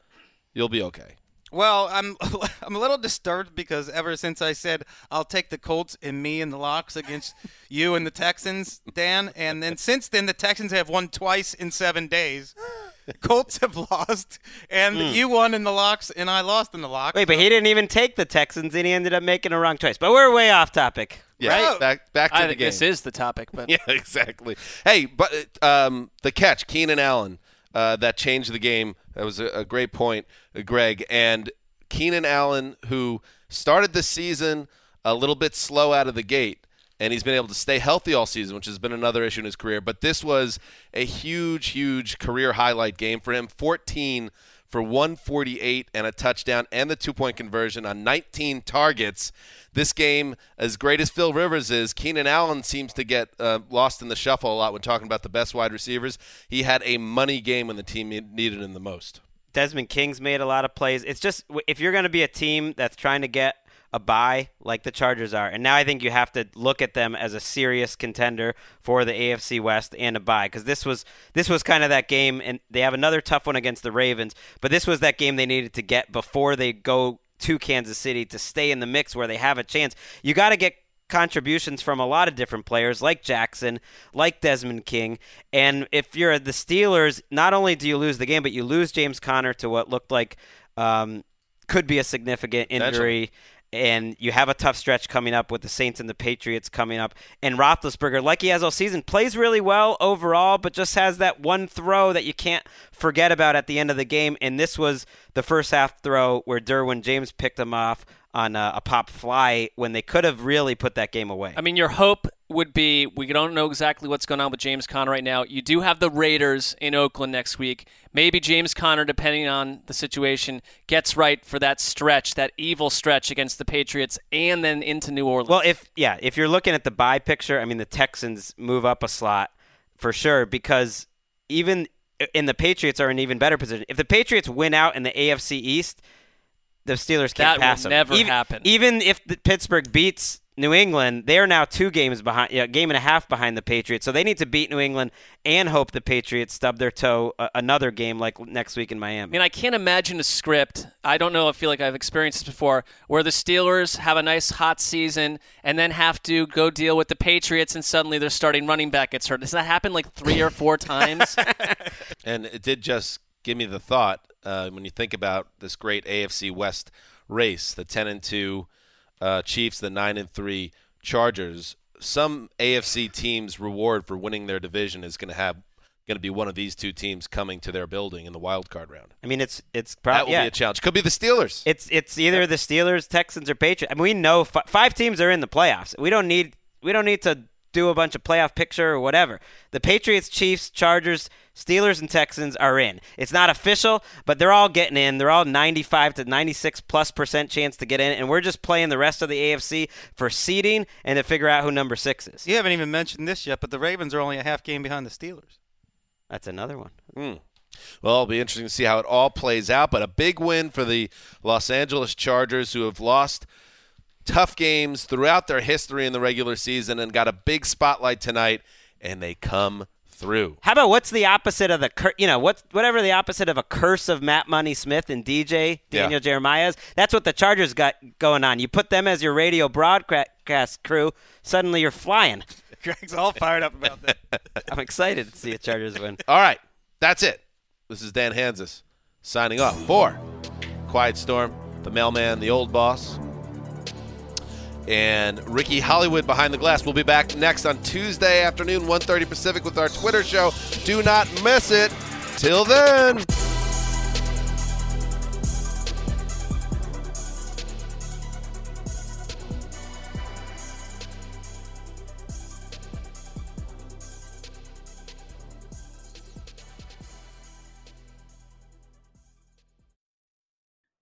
you'll be okay. Well, I'm (laughs) I'm a little disturbed because ever since I said I'll take the Colts and me in the locks against you and the Texans, Dan, and then since then the Texans have won twice in seven days. (laughs) Colts have lost, and Hmm. you won in the locks, and I lost in the locks. Wait, but he didn't even take the Texans, and he ended up making a wrong choice. But we're way off topic. Yeah, right? back back to I the game. this is the topic, but (laughs) yeah, exactly. Hey, but um, the catch, Keenan Allen, uh, that changed the game. That was a, a great point, uh, Greg. And Keenan Allen, who started the season a little bit slow out of the gate, and he's been able to stay healthy all season, which has been another issue in his career. But this was a huge, huge career highlight game for him. 14 for 148 and a touchdown and the two point conversion on 19 targets. This game, as great as Phil Rivers is, Keenan Allen seems to get uh, lost in the shuffle a lot when talking about the best wide receivers. He had a money game when the team needed him the most. Desmond King's made a lot of plays. It's just if you're going to be a team that's trying to get a buy like the Chargers are, and now I think you have to look at them as a serious contender for the AFC West and a buy because this was this was kind of that game, and they have another tough one against the Ravens, but this was that game they needed to get before they go to Kansas City to stay in the mix where they have a chance. You got to get contributions from a lot of different players like Jackson, like Desmond King. And if you're the Steelers, not only do you lose the game, but you lose James Conner to what looked like um, could be a significant injury. And you have a tough stretch coming up with the Saints and the Patriots coming up. And Roethlisberger, like he has all season, plays really well overall, but just has that one throw that you can't forget about at the end of the game. And this was the first half throw where Derwin James picked him off on a, a pop fly when they could have really put that game away. I mean, your hope would be we don't know exactly what's going on with James Conner right now. You do have the Raiders in Oakland next week. Maybe James Conner, depending on the situation, gets right for that stretch, that evil stretch against the Patriots, and then into New Orleans. Well, if yeah, if you're looking at the buy picture, I mean the Texans move up a slot for sure because even in the Patriots are in even better position. If the Patriots win out in the AFC East, the Steelers can't That will pass them. never even, happen. Even if the Pittsburgh beats New England, they are now two games behind, yeah, game and a half behind the Patriots. So they need to beat New England and hope the Patriots stub their toe uh, another game like next week in Miami. I Miami. mean, I can't imagine a script. I don't know. I feel like I've experienced this before, where the Steelers have a nice hot season and then have to go deal with the Patriots, and suddenly their starting running back gets hurt. Does that happen like three or four times? (laughs) And it did just give me the thought uh, when you think about this great AFC West race, the 10 and 2 uh, Chiefs, the 9 and 3 Chargers. Some AFC teams' reward for winning their division is going to have going to be one of these two teams coming to their building in the wild card round. I mean, it's it's probably that will yeah. be a challenge. Could be the Steelers. It's it's either the Steelers, Texans, or Patriots. I mean, we know f- five teams are in the playoffs. We don't need we don't need to do a bunch of playoff picture or whatever. The Patriots, Chiefs, Chargers, Steelers, and Texans are in. It's not official, but they're all getting in. They're all 95 to 96 plus percent chance to get in, and we're just playing the rest of the AFC for seeding and to figure out who number six is. You haven't even mentioned this yet, but the Ravens are only a half game behind the Steelers. That's another one. Hmm. Well, it'll be interesting to see how it all plays out. But a big win for the Los Angeles Chargers, who have lost tough games throughout their history in the regular season and got a big spotlight tonight, and they come through. How about what's the opposite of the cur- you know what whatever the opposite of a curse of Matt Money Smith and DJ Daniel Yeah. Jeremiah is? That's what the Chargers got going on. You put them as your radio broadcast crew, suddenly you're flying. (laughs) Greg's all fired up about that. (laughs) I'm excited to see the Chargers win. All right, that's it. This is Dan Hanzus signing off for Quiet Storm, the mailman, the old boss, and Ricky Hollywood behind the glass. We'll be back next on Tuesday afternoon, 1.30 Pacific, with our Twitter show. Do not miss it. Till then.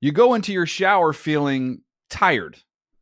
You go into your shower feeling tired,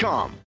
Cars.com.